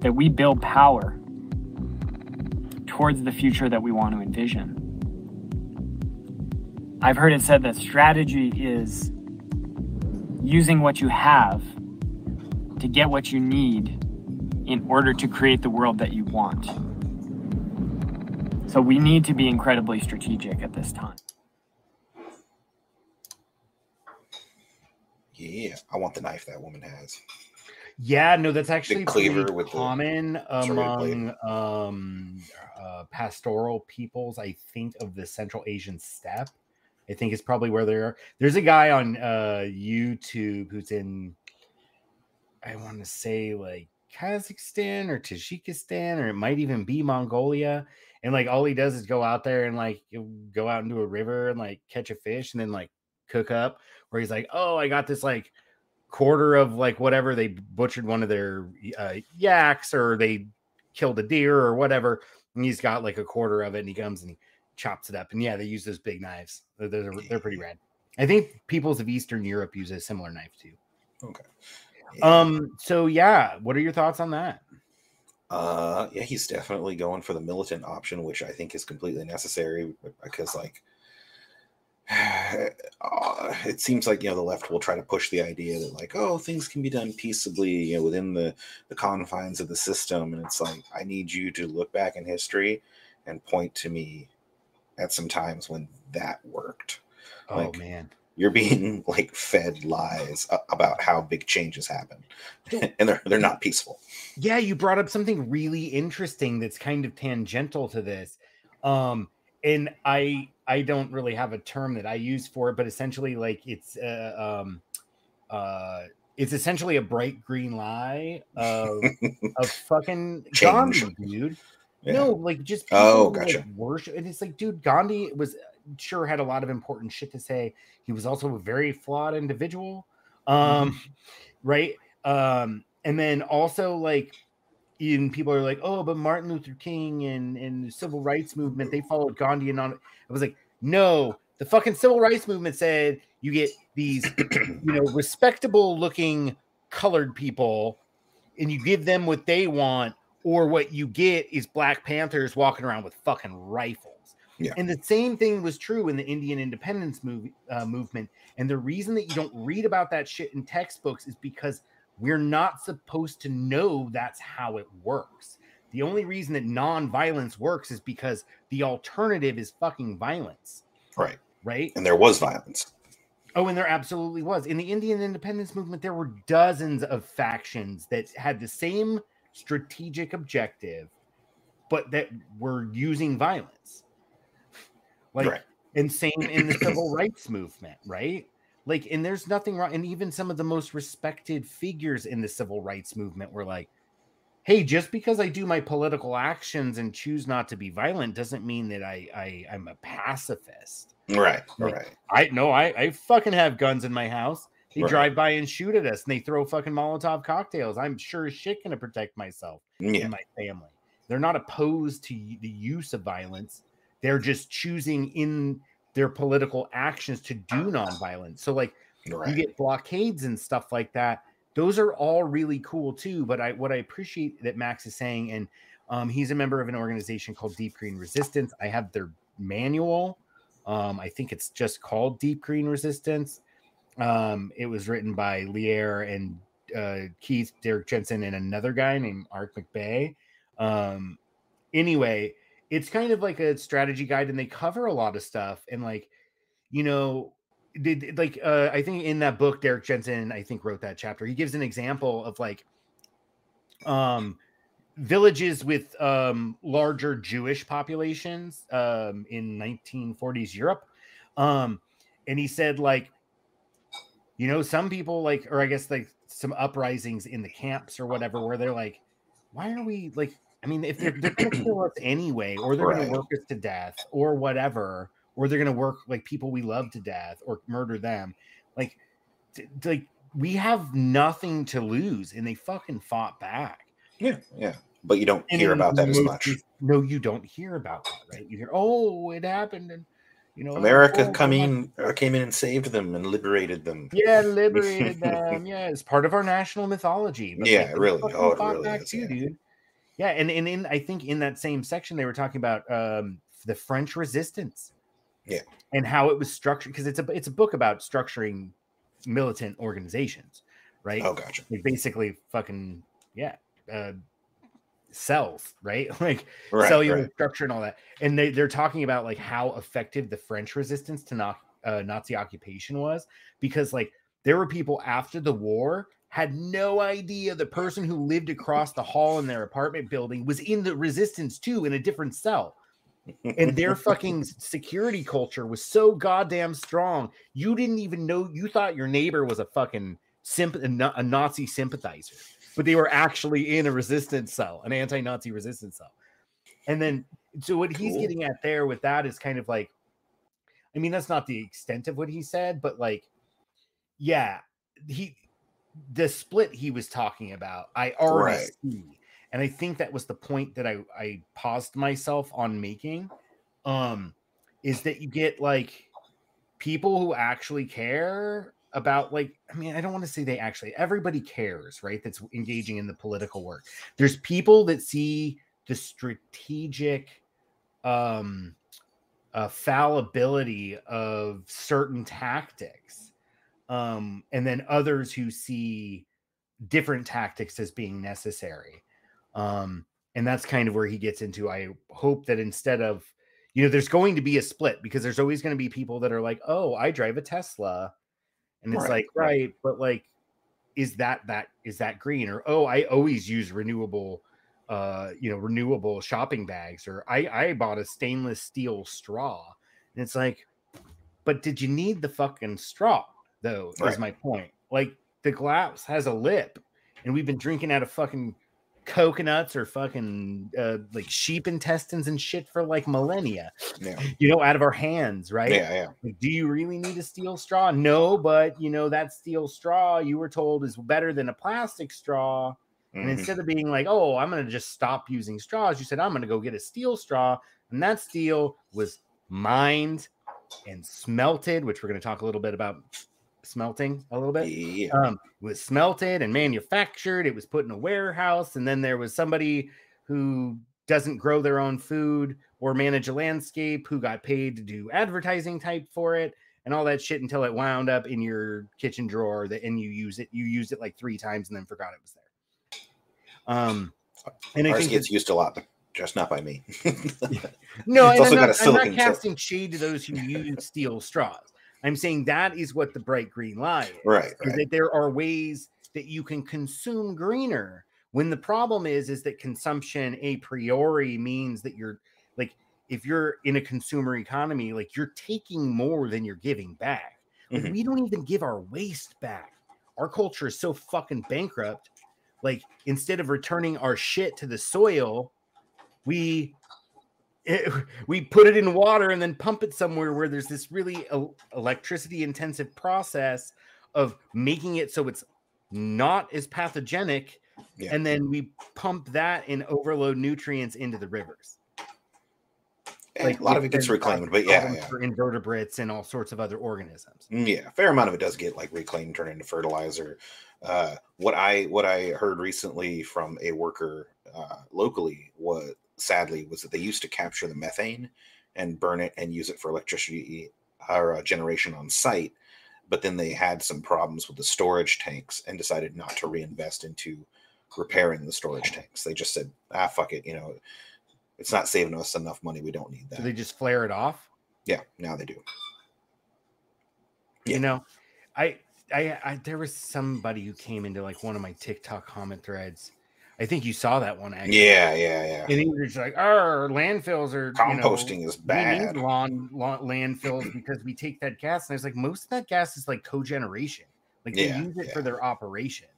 that we build power towards the future that we want to envision. I've heard it said that strategy is using what you have to get what you need in order to create the world that you want. So we need to be incredibly strategic at this time. Yeah, I want the knife that woman has. Yeah, no, that's actually cleaver pretty with common serrated among um uh, pastoral peoples. I think of the Central Asian steppe. I think is probably where they're. There's a guy on uh YouTube who's in. I want to say like Kazakhstan or Tajikistan, or it might even be Mongolia. And like all he does is go out there and like go out into a river and like catch a fish and then like cook up. Where he's like, oh, I got this like quarter of like whatever they butchered one of their uh, yaks or they killed a deer or whatever and he's got like a quarter of it and he comes and he chops it up and yeah they use those big knives they're, they're, they're pretty rad i think peoples of eastern europe use a similar knife too Okay. um so yeah what are your thoughts on that Uh, yeah, he's definitely going for the militant option, which I think is completely necessary because, like, uh, it seems like you know the left will try to push the idea that like, oh, things can be done peaceably, you know, within the the confines of the system, and it's like I need you to look back in history and point to me at some times when that worked. oh Like, man You're being like fed lies about how big changes happen, and they're they're not peaceful. yeah you brought up something really interesting that's kind of tangential to this um and i i don't really have a term that i use for it but essentially like it's uh, um uh it's essentially a bright green lie of of fucking Change. Gandhi, dude. Yeah. No, like just Oh, who, like, gotcha. worship, and it's like, dude, Gandhi was sure had a lot of important shit to say. He was also a very flawed individual, um, Mm-hmm. right? Um, and then also like, even people are like, oh, but Martin Luther King and and the civil rights movement they followed Gandhi and on. I was like, no, the fucking civil rights movement said you get these, you know, respectable looking colored people, and you give them what they want, or what you get is Black Panthers walking around with fucking rifles. Yeah. And the same thing was true in the Indian independence move, uh, movement. And the reason that you don't read about that shit in textbooks is because we're not supposed to know that's how it works. The only reason that non-violence works is because the alternative is fucking violence, Right. right? And there was violence. Oh, and there absolutely was. In the Indian independence movement, there were dozens of factions that had the same strategic objective, but that were using violence. Like, Right. and same in the civil rights movement, right? Like, and there's nothing wrong. And even some of the most respected figures in the civil rights movement were like, hey, just because I do my political actions and choose not to be violent doesn't mean that I, I I'm a pacifist. Right. Like, Right. I no, I I fucking have guns in my house. They Right. drive by and shoot at us, and they throw fucking Molotov cocktails. I'm sure as shit gonna protect myself Yeah. and my family. They're not opposed to the use of violence. They're just choosing in their political actions to do nonviolence. So, like, you get blockades and stuff like that. Those are all really cool too. But I what I appreciate that Max is saying, and um, he's a member of an organization called Deep Green Resistance. I have their manual. Um, I think it's just called Deep Green Resistance. Um, it was written by Lierre and uh, Keith, Derrick Jensen, and another guy named Aric McBay. Um, anyway, it's kind of like a strategy guide, and they cover a lot of stuff. And like, you know, did like uh, I think in that book, Derrick Jensen, I think wrote that chapter. He gives an example of like, um, villages with um larger Jewish populations um in 1940s Europe. Um, and he said like you know some people like or i guess like some uprisings in the camps or whatever where they're like why are we like i mean if they're, they're gonna kill us anyway or they're Right. gonna work us to death or whatever or they're gonna work like people we love to death or murder them like t- like we have nothing to lose and they fucking fought back Yeah. Yeah. But you don't and hear about that as much. no you don't hear about that right you hear oh it happened and you know America oh, coming uh, came in and saved them and liberated them. Yeah, liberated them. Yeah, it's part of our national mythology. Yeah, like, really. Oh, it really back is, too, yeah. dude. Yeah, and, and in I think in that same section they were talking about um the French resistance. Yeah. And how it was structured because it's a it's a book about structuring militant organizations, right? Oh, gotcha. Like basically fucking yeah. Uh cells, right? Like Right, cellular right. structure and all that. And they, they're talking about like how effective the French resistance to not, uh, Nazi occupation was because like there were people after the war had no idea the person who lived across the hall in their apartment building was in the resistance too in a different cell and their fucking security culture was so goddamn strong. You didn't even know. You thought your neighbor was a fucking simp, a, a Nazi sympathizer, but they were actually in a resistance cell, an anti-Nazi resistance cell. And then, so what he's Cool. getting at there with that is kind of like, I mean, that's not the extent of what he said, but like, yeah, he, the split he was talking about, I already Right. see. And i think that was the point that i i paused myself on making um is that you get like people who actually care about like i mean i don't want to say they actually everybody cares right that's engaging in the political work. There's people that see the strategic um uh, fallibility of certain tactics um and then others who see different tactics as being necessary. Um and that's kind of where he gets into i hope that instead of you know there's going to be a split because there's always going to be people that are like oh i drive a tesla. And it's Right, like right. right but like is that that is that green? Or oh i always use renewable uh you know renewable shopping bags or i i bought a stainless steel straw. And it's like but did you need the fucking straw though is my point like the glass has a lip and we've been drinking out of fucking coconuts or fucking uh, like sheep intestines and shit for like millennia Yeah, you know out of our hands right yeah, yeah. like, do you really need a steel straw? No, but you know that steel straw you were told is better than a plastic straw. And Mhm. instead of being like, "Oh, I'm going to just stop using straws," you said, "I'm going to go get a steel straw," and that steel was mined and smelted, which we're going to talk a little bit about smelting a little bit Yeah, um, was smelted and manufactured. It was put in a warehouse, and then there was somebody who doesn't grow their own food or manage a landscape who got paid to do advertising type for it and all that shit until it wound up in your kitchen drawer that and you use it. You used it like three times and then forgot it was there. Um, and I ours think gets used a lot, but just not by me. no, It's and also I'm got not, a I'm not tip. casting shade to those who use steel straws. I'm saying that is what the bright green lie is. Right, is right. that there are ways that you can consume greener. When the problem is, is that consumption a priori means that you're like, if you're in a consumer economy, like you're taking more than you're giving back. Like, Mhm. we don't even give our waste back. Our culture is so fucking bankrupt. Like instead of returning our shit to the soil, we it, we put it in water and then pump it somewhere where there's this really el- electricity intensive process of making it so it's not as pathogenic Yeah. and then we pump that and overload nutrients into the rivers like a lot of it gets reclaimed, but yeah, yeah. for invertebrates and all sorts of other organisms Mm, Yeah, a fair amount of it does get like reclaimed, turned into fertilizer. Uh, what I what I heard recently from a worker uh, locally was sadly was that they used to capture the methane and burn it and use it for electricity or uh, generation on site, but then they had some problems with the storage tanks and decided not to reinvest into repairing the storage tanks. They just said, ah, fuck it, you know, it's not saving us enough money. We don't need that. so they just flare it off yeah, now they do. Yeah. you know I, I i there was somebody who came into like one of my tiktok comment threads i think you saw that one actually Yeah, yeah, yeah. and he was like our landfills are you know, Composting is we bad. need lawn, lawn landfills because we take that gas and i was like most of that gas is like cogeneration like they Yeah, use it yeah. for their operation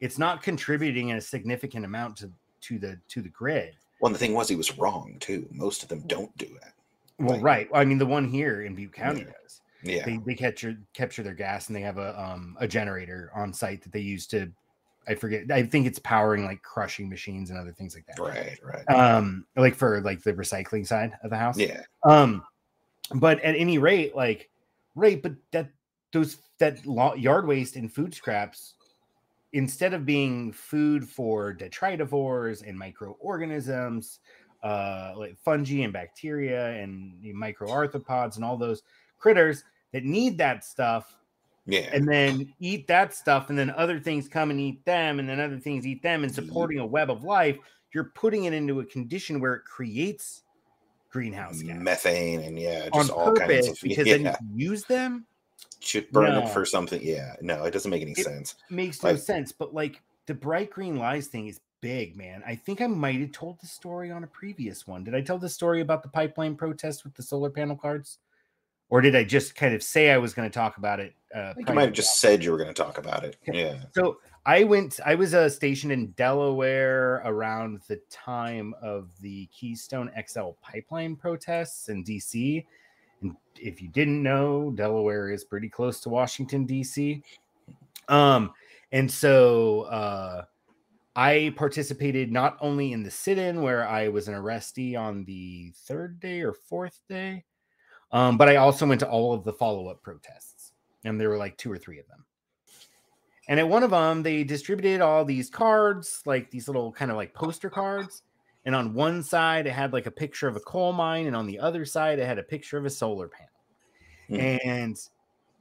it's not contributing in a significant amount to to the to the grid Well, and the thing was, he was wrong too. Most of them don't do it. well Like- right i mean the one here in butte county Yeah. does Yeah, they, they capture capture their gas and they have a um a generator on site that they use to i forget i think it's powering like crushing machines and other things like that. Right, right. um like for like the recycling side of the house. Yeah, um but at any rate like right but that those that yard waste and food scraps instead of being food for detritivores and microorganisms uh like fungi and bacteria and microarthropods and all those critters that need that stuff yeah. and then eat that stuff and then other things come and eat them and then other things eat them and supporting mm-hmm. a web of life you're putting it into a condition where it creates greenhouse gas methane and yeah, on just all purpose kinds of because yeah. then you can use them should burn No. it for something. Yeah, no, it doesn't make any It- sense. makes no Like- sense. But like the bright green lies thing is big, man. I think I might have told the story on a previous one. Did I tell the story about the pipeline protest with the solar panel cards? Or did I just kind of say I was going to talk about it? Uh, I think you might have just said you were going to talk about it. Yeah. So I went. I was uh, stationed in Delaware around the time of the Keystone XL pipeline protests in DC. And if you didn't know, Delaware is pretty close to Washington DC. Um, and so uh, I participated not only in the sit-in where I was an arrestee on the third day or fourth day, um, but I also went to all of the follow-up protests, and there were like two or three of them. And at one of them, they distributed all these cards, like these little kind of like poster cards. And on one side, it had like a picture of a coal mine, and on the other side, it had a picture of a solar panel. Mhm. And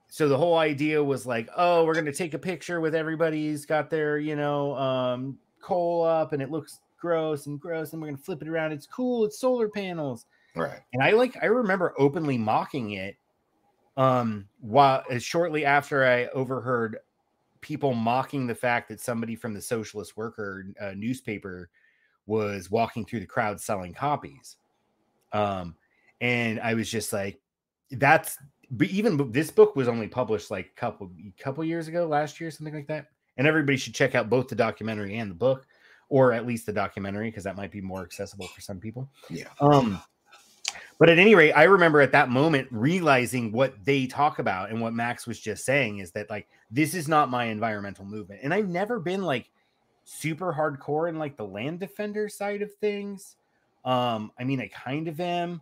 so the whole idea was like, oh, we're going to take a picture with everybody's got their, you know, um, coal up, and it looks gross and gross, and we're going to flip it around. It's cool. It's solar panels Right. and I like I remember openly mocking it um while uh, shortly after I overheard people mocking the fact that somebody from the Socialist Worker uh, newspaper was walking through the crowd selling copies. Um and I was just like that's but even this book was only published like a couple couple years ago last year something like that and everybody should check out both the documentary and the book or at least the documentary because that might be more accessible for some people Yeah. um, but at any rate, I remember at that moment realizing what they talk about and what Max was just saying is that like this is not my environmental movement, and I've never been like super hardcore in like the land defender side of things. Um, I mean, I kind of am,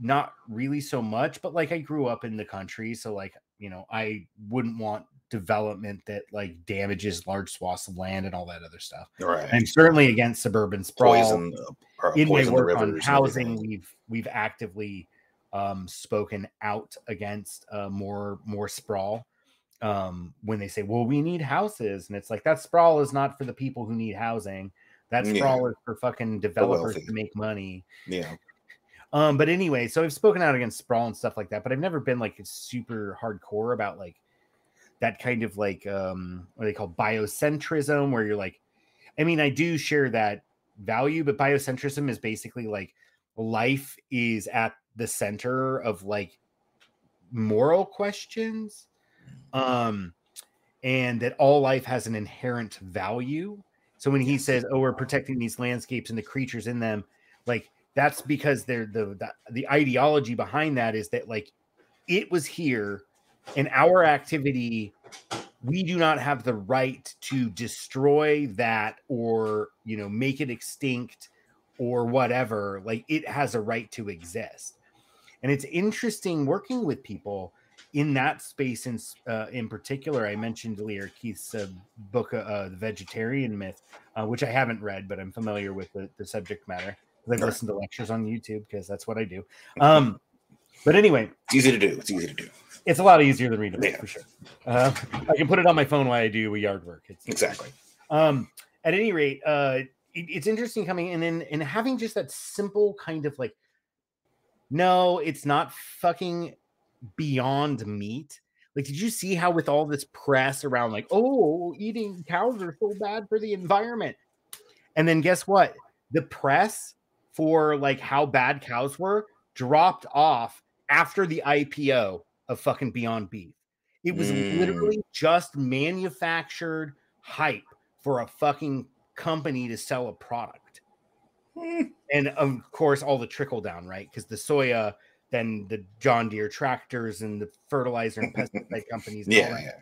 not really so much, but like I grew up in the country, so like you know, I wouldn't want development that like damages large swaths of land and all that other stuff. Right. I'm certainly against suburban sprawl poison, uh, or in my work on and housing, we've we've actively um, spoken out against uh, more more sprawl. Um, when they say, "Well, we need houses," and it's like that sprawl is not for the people who need housing. That Yeah. sprawl is for fucking developers to make money. Yeah. Um, but anyway, so I've spoken out against sprawl and stuff like that, but I've never been like super hardcore about like that kind of like um what they call biocentrism, where you're like, I mean, I do share that value, but biocentrism is basically like life is at the center of like moral questions. Um and that all life has an inherent value. So when he says, "Oh, we're protecting these landscapes and the creatures in them," like that's because they're the, the the ideology behind that is that like it was here and our activity we do not have the right to destroy that or you know make it extinct or whatever. Like it has a right to exist. And it's interesting working with people in that space in uh, in particular. I mentioned earlier keith's uh, book uh, uh, the vegetarian myth uh, which i haven't read but i'm familiar with the, the subject matter. I've listened to lectures on youtube because that's what i do. Um but anyway. It's easy to do. It's easy to do. It's a lot easier than reading a book Yeah. for sure. Uh, I can put it on my phone while I do yard work. It's Exactly. Um, at any rate, uh, it- it's interesting coming in and, and having just that simple kind of like, no, it's not fucking beyond meat. Like, did you see how with all this press around like, oh, eating cows are so bad for the environment, and then guess what? The press for like how bad cows were dropped off after the IPO of fucking Beyond Beef. It was Mm. literally just manufactured hype for a fucking company to sell a product. Hmm. And of course, all the trickle down, right? Because the soya, then the John Deere tractors and the fertilizer and pesticide companies, and all Yeah, that, yeah.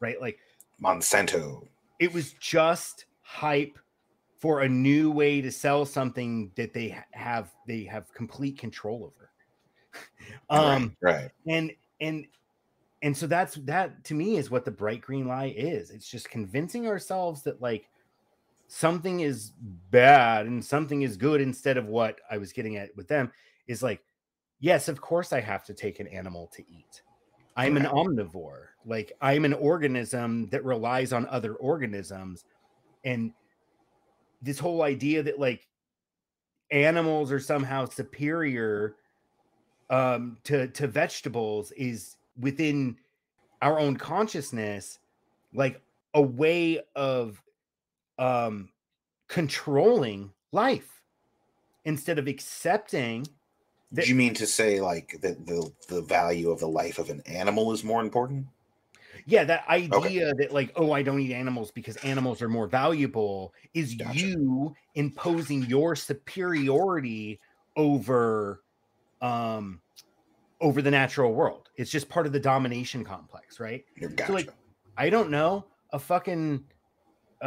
right? Like Monsanto. it was just hype for a new way to sell something that they have they have complete control over. um right, right. and and and so that's that to me is what the bright green lie is. It's just convincing ourselves that like something is bad and something is good instead of what i was getting at with them is like yes of course i have to take an animal to eat. I'm an omnivore. Like i'm an organism that relies on other organisms. And this whole idea that like animals are somehow superior um to to vegetables is within our own consciousness like a way of um controlling life instead of accepting Do you mean to say like that the the value of the life of an animal is more important? yeah that idea that like oh i don't eat animals because animals are more valuable is Gotcha. you imposing your superiority over um over the natural world it's just part of the domination complex right You're So, gotcha. like, I don't know, a fucking uh,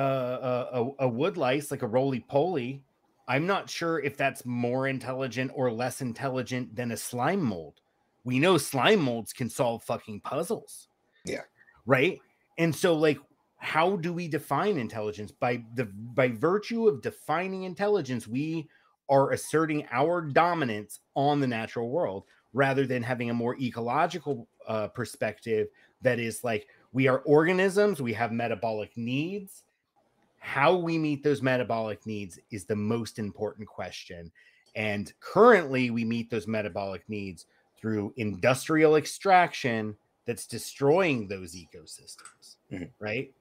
a, a, a wood lice like a roly poly. I'm not sure if that's more intelligent or less intelligent than a slime mold. We know slime molds can solve fucking puzzles. Yeah. Right. And so, like, how do we define intelligence? By the by virtue of defining intelligence, we are asserting our dominance on the natural world rather than having a more ecological uh, perspective that is like we are organisms, we have metabolic needs. How we meet those metabolic needs is the most important question. And currently, we meet those metabolic needs through industrial extraction that's destroying those ecosystems, Mhm. right?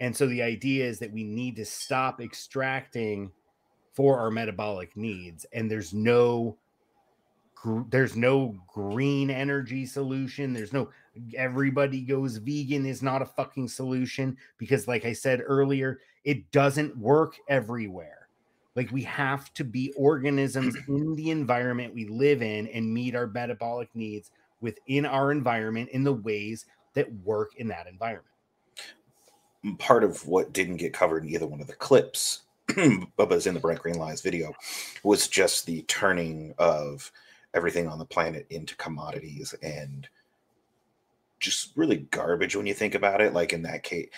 And so the idea is that we need to stop extracting for our metabolic needs. And there's no there's no green energy solution. There's no everybody goes vegan is not a fucking solution because like I said earlier, it doesn't work everywhere. Like we have to be organisms in the environment we live in and meet our metabolic needs within our environment in the ways that work in that environment. part of what didn't get covered in either one of the clips, but was in the Bright Green Lies video, was just the turning of everything on the planet into commodities and just really garbage when you think about it. Like in that case,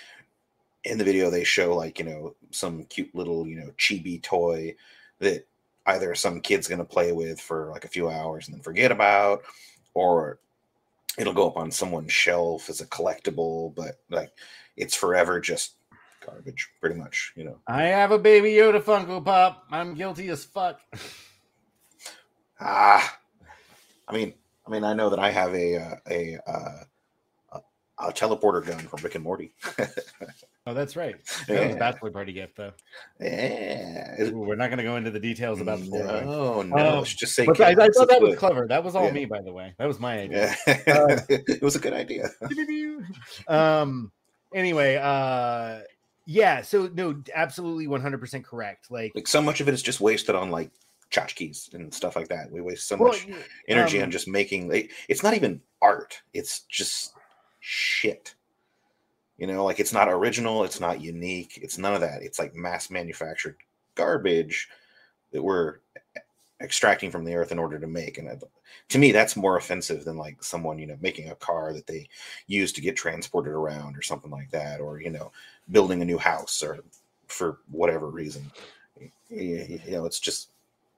in the video, they show like, you know, some cute little, you know, chibi toy that either some kid's going to play with for like a few hours and then forget about, or it'll go up on someone's shelf as a collectible, but like it's forever just garbage, pretty much, you know. I have a baby Yoda Funko Pop. I'm guilty as fuck. Ah, I mean, I mean, I know that I have a uh, a uh, a, a teleporter gun from Rick and Morty. Oh, that's right. That was a Yeah. bachelor party gift, though. yeah, Ooh, we're not going to go into the details about the no, no, Um, let's just say. I, I thought that was good. clever. That was all Yeah. me, by the way. That was my idea. Yeah, Uh, it was a good idea. um. Anyway, uh, yeah. So no, absolutely, one hundred percent correct. Like, Like so much of it is just wasted on like tchotchkes and stuff like that. We waste so well, much energy um, on just making. Like, it's not even art. It's just shit. You know, like it's not original. It's not unique. It's none of that. It's like mass manufactured garbage that we're extracting from the earth in order to make. And to me, that's more offensive than like someone you know making a car that they use to get transported around or something like that, or you know building a new house or for whatever reason. You know, it's just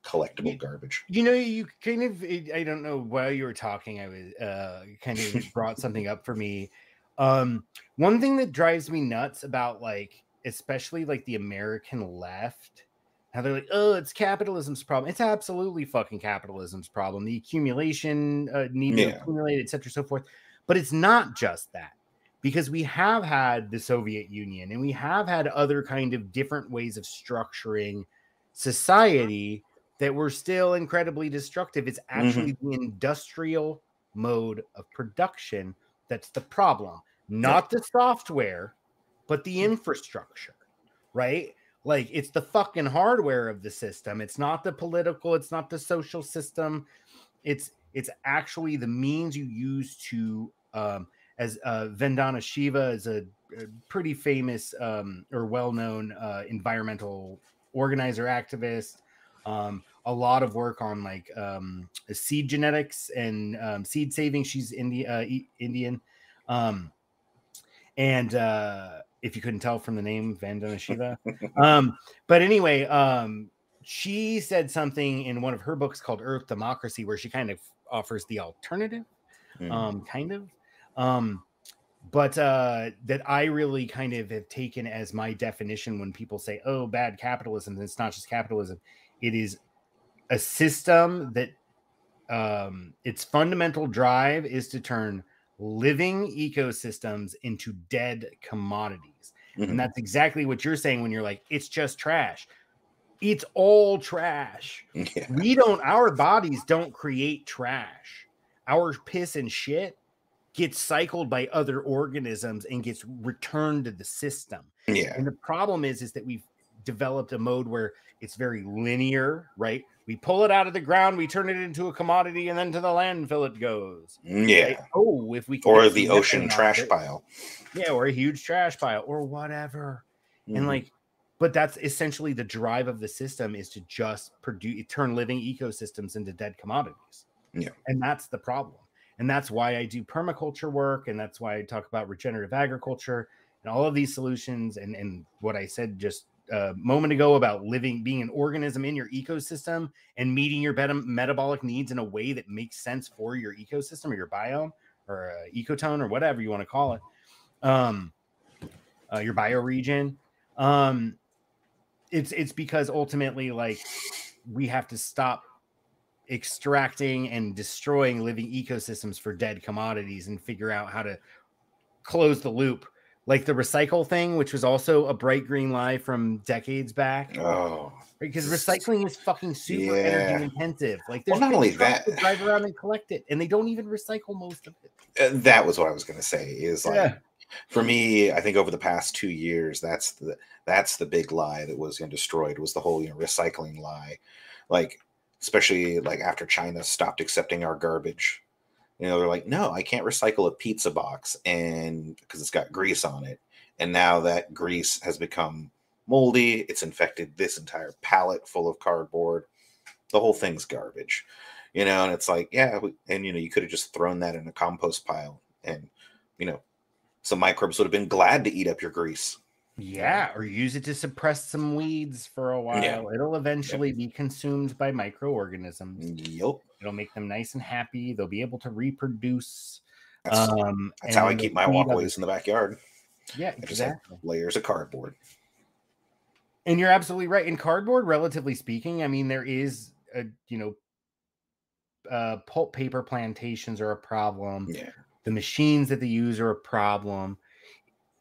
collectible garbage. You know, you kind of i don't know, while you were talking, I was uh, kind of brought something up for me. Um, one thing that drives me nuts about like, especially like the American left, how they're like, oh, it's capitalism's problem. It's absolutely fucking capitalism's problem. The accumulation, uh, need to accumulate, et cetera, so forth. But it's not just that because we have had the Soviet Union and we have had other kind of different ways of structuring society that were still incredibly destructive. It's actually the industrial mode of production that's the problem, not the software, but the infrastructure, right? Like it's the fucking hardware of the system. It's not the political, it's not the social system. It's it's actually the means you use to um as uh Vandana Shiva is a, a pretty famous um or well-known uh environmental organizer activist um a lot of work on like um seed genetics and um, seed saving she's Indi- uh, indian um and uh if you couldn't tell from the name vandana shiva. Um but anyway um she said something in one of her books called earth democracy where she kind of offers the alternative Mhm. um kind of. Um but uh that i really kind of have taken as my definition when people say oh bad capitalism it's not just capitalism. It is a system that um its fundamental drive is to turn living ecosystems into dead commodities Mhm. and that's exactly what you're saying when you're like it's just trash it's all trash Yeah. we don't our bodies don't create trash our piss and shit gets cycled by other organisms and gets returned to the system Yeah. and the problem is is that we've developed a mode where it's very linear right we pull it out of the ground we turn it into a commodity and then to the landfill it goes Yeah. right? oh if we Or the ocean methane out of trash it- pile. yeah or a huge trash pile or whatever Mhm. and like but that's essentially the drive of the system is to just produce turn living ecosystems into dead commodities Yeah. and that's the problem and that's why i do permaculture work and that's why i talk about regenerative agriculture and all of these solutions and and what i said just a moment ago about living being an organism in your ecosystem and meeting your metabolic needs in a way that makes sense for your ecosystem or your biome or uh, ecotone or whatever you want to call it um uh, your bioregion. Um it's it's because ultimately like we have to stop extracting and destroying living ecosystems for dead commodities and figure out how to close the loop like the recycle thing which was also a bright green lie from decades back Oh. because recycling is fucking super Yeah. energy intensive like Well, there's not only that- drive around and collect it and they don't even recycle most of it Uh, that was what I was going to say. Is like Yeah. for me, I think over the past two years, that's the that's the big lie that was destroyed was the whole you know recycling lie, like especially like after China stopped accepting our garbage. You know, they're like, no, I can't recycle a pizza box, and because it's got grease on it, and now that grease has become moldy, it's infected this entire pallet full of cardboard. The whole thing's garbage you know and it's like yeah we- and you know you could have just thrown that in a compost pile and you know some microbes would have been glad to eat up your grease Yeah, or use it to suppress some weeds for a while. Yeah. It'll eventually be consumed by microorganisms. yep It'll make them nice and happy. They'll be able to reproduce. that's, Um, that's how i keep my walkways in the backyard Yeah, i just have exactly. layers of cardboard And you're absolutely right. In cardboard, relatively speaking, I mean, there is a you know, uh, pulp paper plantations are a problem. yeah the machines that they use are a problem.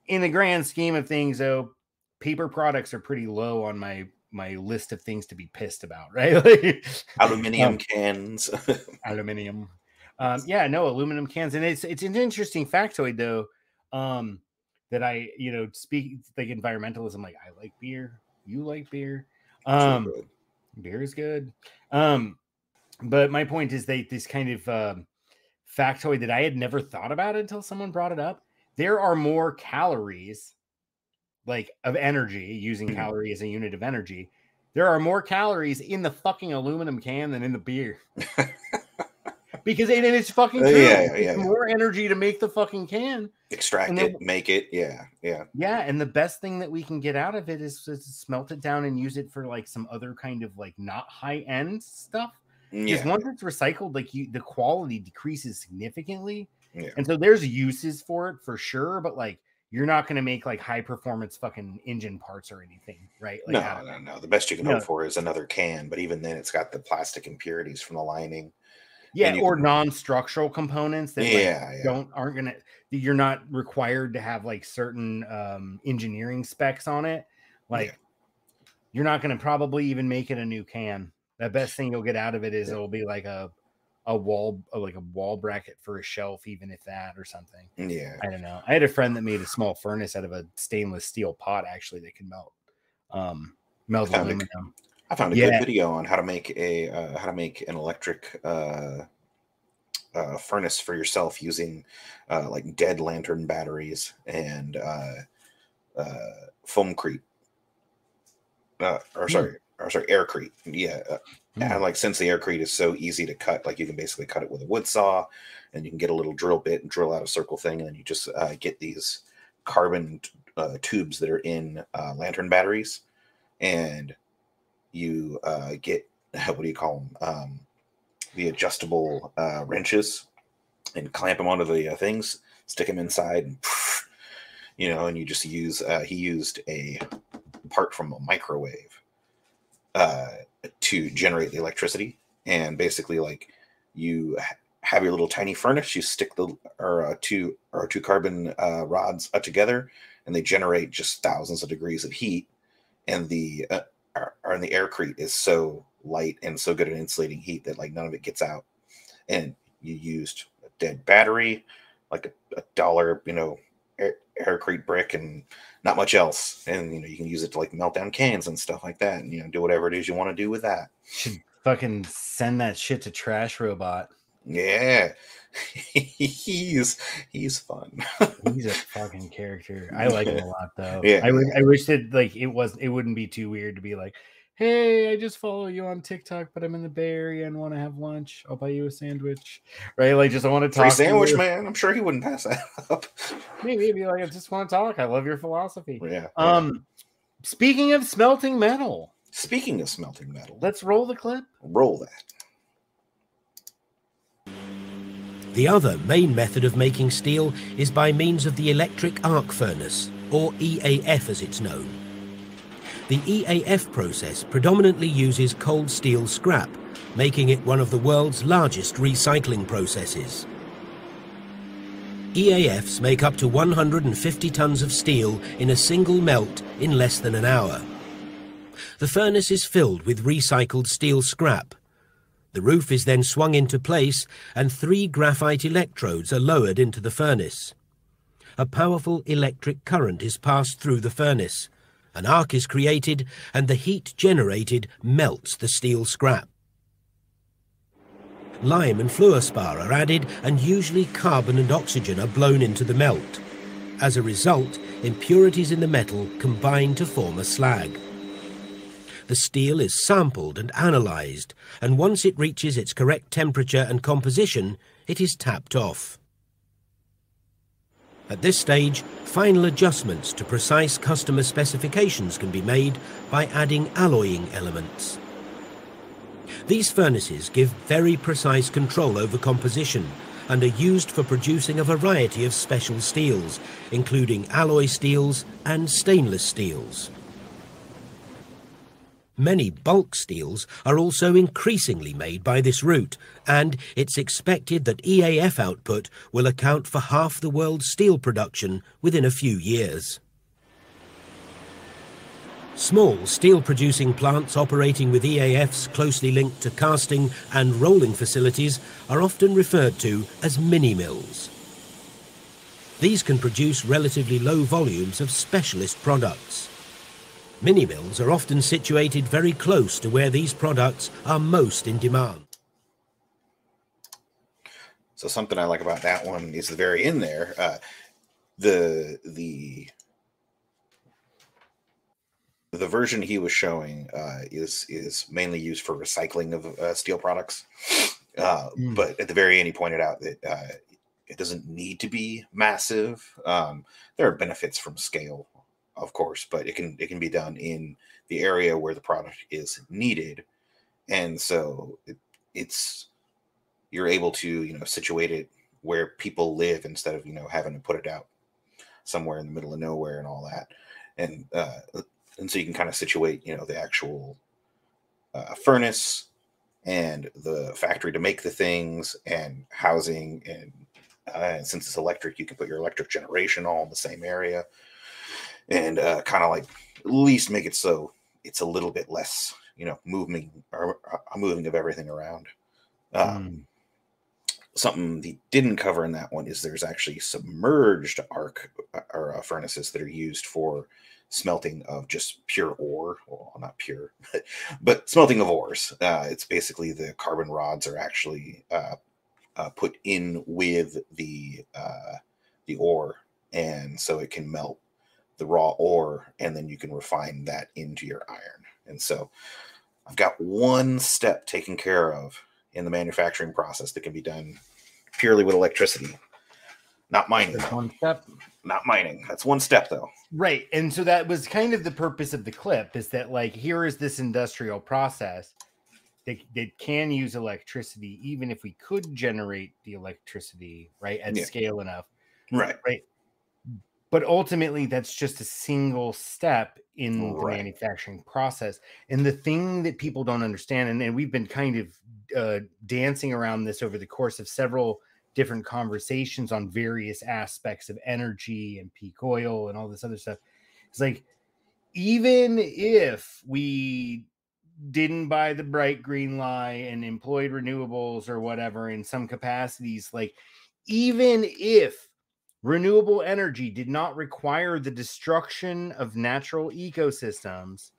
In the grand scheme of things, though, paper products are pretty low on my my list of things to be pissed about, right? Like, aluminium um, cans aluminium. Um, yeah, no aluminum cans, and it's it's an interesting factoid though. Um, that I you know speak like environmentalism. Like I like beer, you like beer. Um, beer is good. Um, but my point is that this kind of um, factoid that I had never thought about until someone brought it up. There are more calories, like of energy, using Mhm. calorie as a unit of energy. There are more calories in the fucking aluminum can than in the beer. because it, it's fucking Uh, true. yeah, yeah, yeah. more energy to make the fucking can. extract then- it make it yeah yeah Yeah, and the best thing that we can get out of it is to smelt it down and use it for like some other kind of like not high end stuff. Because yeah once it's recycled, like you, the quality decreases significantly, yeah and so there's uses for it for sure. But like, you're not going to make like high performance fucking engine parts or anything, right? Like, no no no the best you can No. hope for is another can but even then it's got the plastic impurities from the lining yeah, or can- non-structural components that like, yeah yeah don't aren't gonna. You're not required to have like certain um, engineering specs on it. Like, you're not going to probably even make it a new can. The best thing you'll get out of it is Yeah. it'll be like a a wall uh, like a wall bracket for a shelf, even if that or something. yeah I don't know. I had a friend that made a small furnace out of a stainless steel pot actually that can melt um melt Found aluminum. I found a Yeah. good video on how to make a uh, how to make an electric uh, uh, furnace for yourself using uh, like dead lantern batteries and uh, uh, foamcrete. Uh, or Hmm. sorry, or sorry, aircrete. Yeah, uh, Hmm. and like since the aircrete is so easy to cut, like you can basically cut it with a wood saw, and you can get a little drill bit and drill out a circle thing, and then you just uh, get these carbon uh, tubes that are in uh, lantern batteries, and you uh, get what do you call them? Um, the adjustable uh, wrenches, and clamp them onto the uh, things, stick them inside, and you know, and you just use. Uh, he used a part from a microwave uh, to generate the electricity, and basically, like you have your little tiny furnace. You stick the or uh, two or two carbon uh, rods up together, and they generate just thousands of degrees of heat. And the uh, the aircrete is so light and so good at insulating heat that like none of it gets out. And you used a dead battery, like a, a dollar, you know, Eh, aircrete brick, and not much else. And you know, you can use it to like melt down cans and stuff like that, and you know, do whatever it is you want to do with that. Should fucking send that shit to Trash Robot. Yeah, he's he's fun. He's a fucking character. I like him a lot though. Yeah. I, I wish that like it was it wouldn't be too weird to be like, hey, I just follow you on TikTok, but I'm in the Bay Area and want to have lunch. I'll buy you a sandwich. Right? Like just I want to talk. Free to sandwich, you. man. I'm sure he wouldn't pass that up. Maybe be like, I just want to talk. I love your philosophy. Yeah. Um speaking of smelting metal, Speaking of smelting metal, let's roll the clip. roll that. The other main method of making steel is by means of the electric arc furnace, or EAF as it's known. The EAF process predominantly uses cold steel scrap, making it one of the world's largest recycling processes. EAFs make up to 150 tons of steel in a single melt in less than an hour. The furnace is filled with recycled steel scrap, the roof is then swung into place and three graphite electrodes are lowered into the furnace. A powerful electric current is passed through the furnace. An arc is created and the heat generated melts the steel scrap. Lime and fluorspar are added and usually carbon and oxygen are blown into the melt. As a result, impurities in the metal combine to form a slag. The steel is sampled and analysed, and once it reaches its correct temperature and composition, it is tapped off. At this stage, final adjustments to precise customer specifications can be made by adding alloying elements. These furnaces give very precise control over composition and are used for producing a variety of special steels, including alloy steels and stainless steels. Many bulk steels are also increasingly made by this route, and it's expected that EAF output will account for half the world's steel production within a few years. Small steel producing plants operating with EAFs closely linked to casting and rolling facilities are often referred to as mini mills. These can produce relatively low volumes of specialist products. Mini mills are often situated very close to where these products are most in demand. So something I like about that one is the very end there. Uh, the the the version he was showing uh, is is mainly used for recycling of uh, steel products. Uh, Mm. But at the very end, he pointed out that uh, it doesn't need to be massive. Um, there are benefits from scale, of course, but it can it can be done in the area where the product is needed, and so it, it's you're able to you know situate it where people live instead of you know having to put it out somewhere in the middle of nowhere and all that. And uh and so you can kind of situate you know the actual uh, furnace and the factory to make the things and housing and uh, since it's electric you can put your electric generation all in the same area and uh, kind of like at least make it so it's a little bit less you know moving or uh, moving of everything around. Um, something he didn't cover in that one is there's actually submerged arc uh, or uh, furnaces that are used for smelting of just pure ore. Well not pure but, but smelting of ores. Uh, it's basically the carbon rods are actually uh, uh, put in with the uh, the ore and so it can melt the raw ore and then you can refine that into your iron and so i've got one step taken care of in the manufacturing process that can be done purely with electricity. Not mining. That's one step. Not mining. That's one step though. Right. And so that was kind of the purpose of the clip is that like here is this industrial process that, that can use electricity, even if we could generate the electricity, right, at Yeah. scale enough. Right. Right. But ultimately that's just a single step in the manufacturing process and the thing that people don't understand and, and we've been kind of uh, dancing around this over the course of several different conversations on various aspects of energy and peak oil and all this other stuff it's like even if we didn't buy the bright green lie and employed renewables or whatever in some capacities like even if renewable energy did not require the destruction of natural ecosystems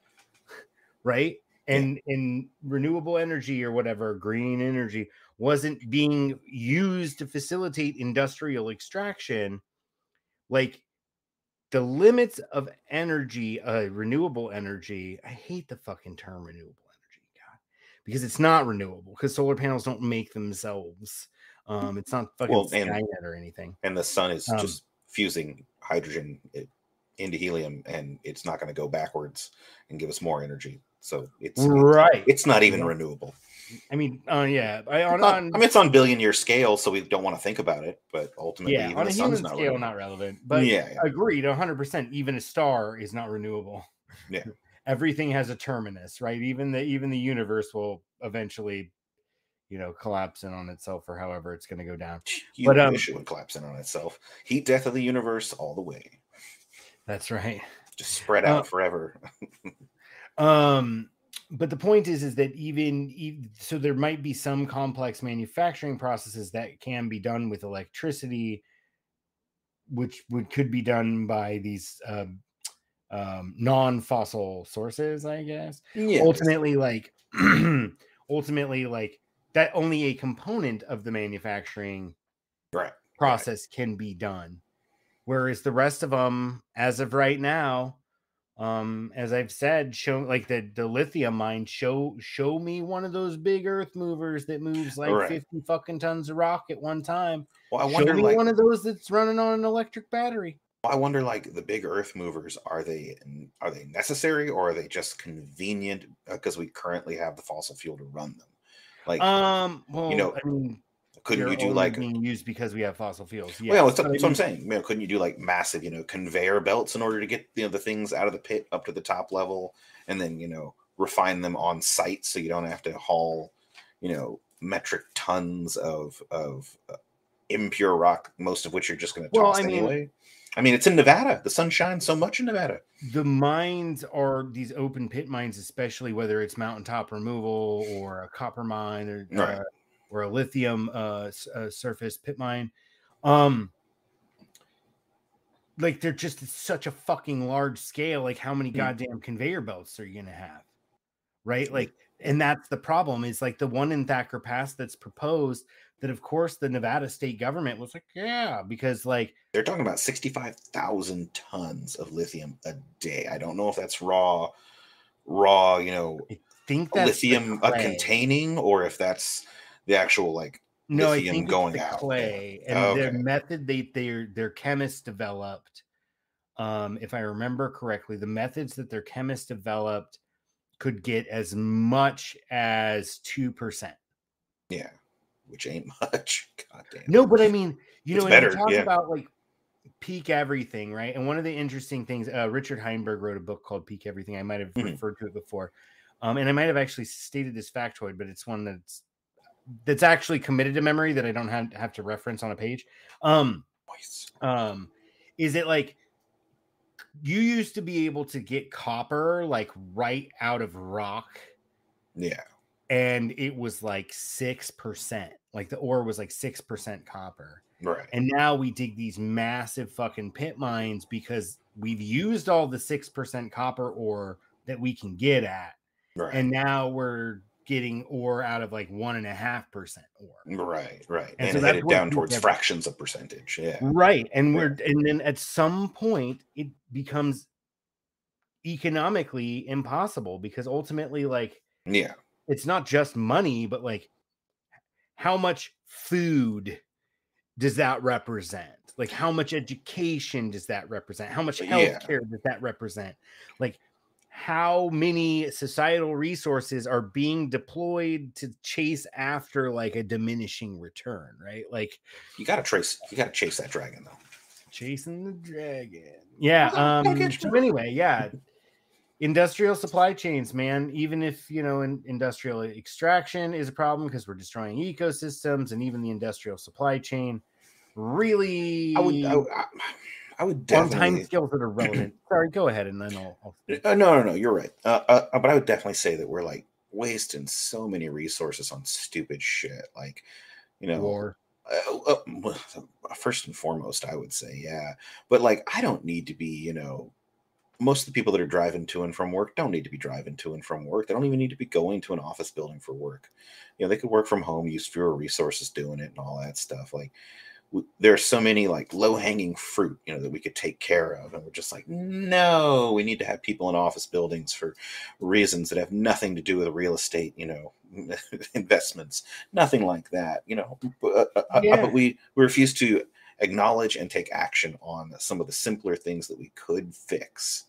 right? And and renewable energy or whatever green energy wasn't being used to facilitate industrial extraction. Like the limits of energy uh renewable energy i hate the fucking term renewable energy god because it's not renewable because solar panels don't make themselves um it's not fucking Well, and- skynet or anything and the sun is Um, just fusing hydrogen into helium and it's not going to go backwards and give us more energy so it's right it's not even renewable i mean uh yeah i on, not- on i mean it's on billion year scale so we don't want to think about it but ultimately yeah even on the a sun's human not scale renewable. not relevant but Yeah, yeah. agreed 100% even a star is not renewable Yeah. everything has a terminus right even the even the universe will eventually you know collapse in on itself or however it's going to go down. You but um wish it would collapse in on itself. Heat death of the universe all the way. That's right. Just spread Uh, out forever. um but the point is is that even ev- so there might be some complex manufacturing processes that can be done with electricity which would could be done by these um, um non-fossil sources i guess. Yeah. ultimately like ultimately like that only a component of the manufacturing right process can be done whereas the rest of them as of right now um as i've said show like the the lithium mine show show me one of those big earth movers that moves like Right. 50 fucking tons of rock at one time well i show wonder me like one of those that's running on an electric battery I wonder, like the big Earth movers, are they are they necessary or are they just convenient because we currently have the fossil fuel to run them? Like, um well you know, i mean couldn't you do like? being used because we have fossil fuels Yeah, well, that's, I that's what I'm saying. You know, couldn't you do like massive, you know, conveyor belts in order to get you know the things out of the pit up to the top level, and then you know refine them on site so you don't have to haul, you know, metric tons of of uh, impure rock, most of which you're just going to Well, toss I mean- anyway. I mean, it's in Nevada. The sun shines so much in Nevada. the mines are these open pit mines, especially whether it's mountaintop removal or a copper mine or Right. uh, or a lithium uh, uh, surface pit mine. Um, like they're just such a fucking large scale. Like, how many Mm. goddamn conveyor belts are you gonna have? Right? Like, and that's the problem. Is like the one in Thacker Pass that's proposed. That of course the Nevada state government was like, yeah, because like They're talking about 65,000 tons of lithium a day. I don't know if that's raw, raw, you know, think that's lithium containing or if that's the actual like No, I lithium think going it's the out. clay and Okay. their method they their their chemists developed. Um, if I remember correctly, the methods that their chemists developed could get as much as two percent. Yeah, which ain't much. God damn. No, but I mean, you It's know, when better, talk yeah. about like peak everything, right? And one of the interesting things, uh, Richard Heinberg wrote a book called Peak Everything. I might have Mhm. referred to it before, um, and I might have actually stated this factoid, but it's one that's that's actually committed to memory that I don't have, to have to reference on a page. Um, um, is it like you used to be able to get copper like right out of rock? Yeah. and it was like 6%. Like the ore was like 6% copper. Right. And now we dig these massive fucking pit mines because we've used all the 6% copper ore that we can get at. Right. And now we're getting ore out of like one and a half percent ore. Right, right. And And, so headed down towards everything- fractions of percentage. Yeah. Right. And we're and then at some point it becomes economically impossible because ultimately like Yeah. it's not just money, but like how much food does that represent? Like how much education does that represent? How much Yeah. healthcare does that represent? Like how many societal resources are being deployed to chase after like a diminishing return, right? Like You gotta trace you gotta chase that dragon though. chasing the dragon. Yeah. Um. So anyway, yeah. Industrial supply chains, man. Even if you know, in, industrial extraction is a problem because we're destroying ecosystems, and even the industrial supply chain really I would, I, I, I would on time definitely. scales that are relevant. Sorry, go ahead, and then I'll. I'll Uh, no, no, no. You're right. Uh, uh, but I would definitely say that we're like wasting so many resources on stupid shit. Like, you know, war. uh, uh, first and foremost, I would say, yeah. But like, I don't need to be, you know, most of the people that are driving to and from work don't need to be driving to and from work. They don't even need to be going to an office building for work. You know, they could work from home, use fewer resources doing it, and all that stuff. Like, w- there are so many like low hanging fruit, you know, that we could take care of, and we're just like, no, we need to have people in office buildings for reasons that have nothing to do with real estate, you know, investments, nothing like that, you know. But, uh, uh, uh, Yeah. but we we refuse to acknowledge and take action on some of the simpler things that we could fix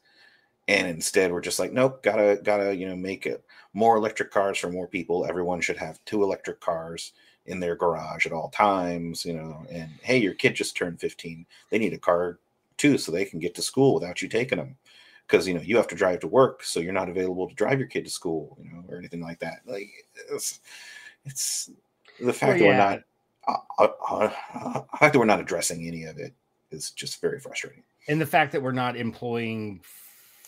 and instead we're just like nope gotta gotta you know make it more electric cars for more people. Everyone should have two electric cars in their garage at all times you know and hey your kid just turned 15 they need a car too so they can get to school without you taking them because you know you have to drive to work so you're not available to drive your kid to school you know or anything like that. Like it's, it's the fact that we're not uh, uh, uh, the fact that we're not addressing any of it is just very frustrating. And the fact that we're not employing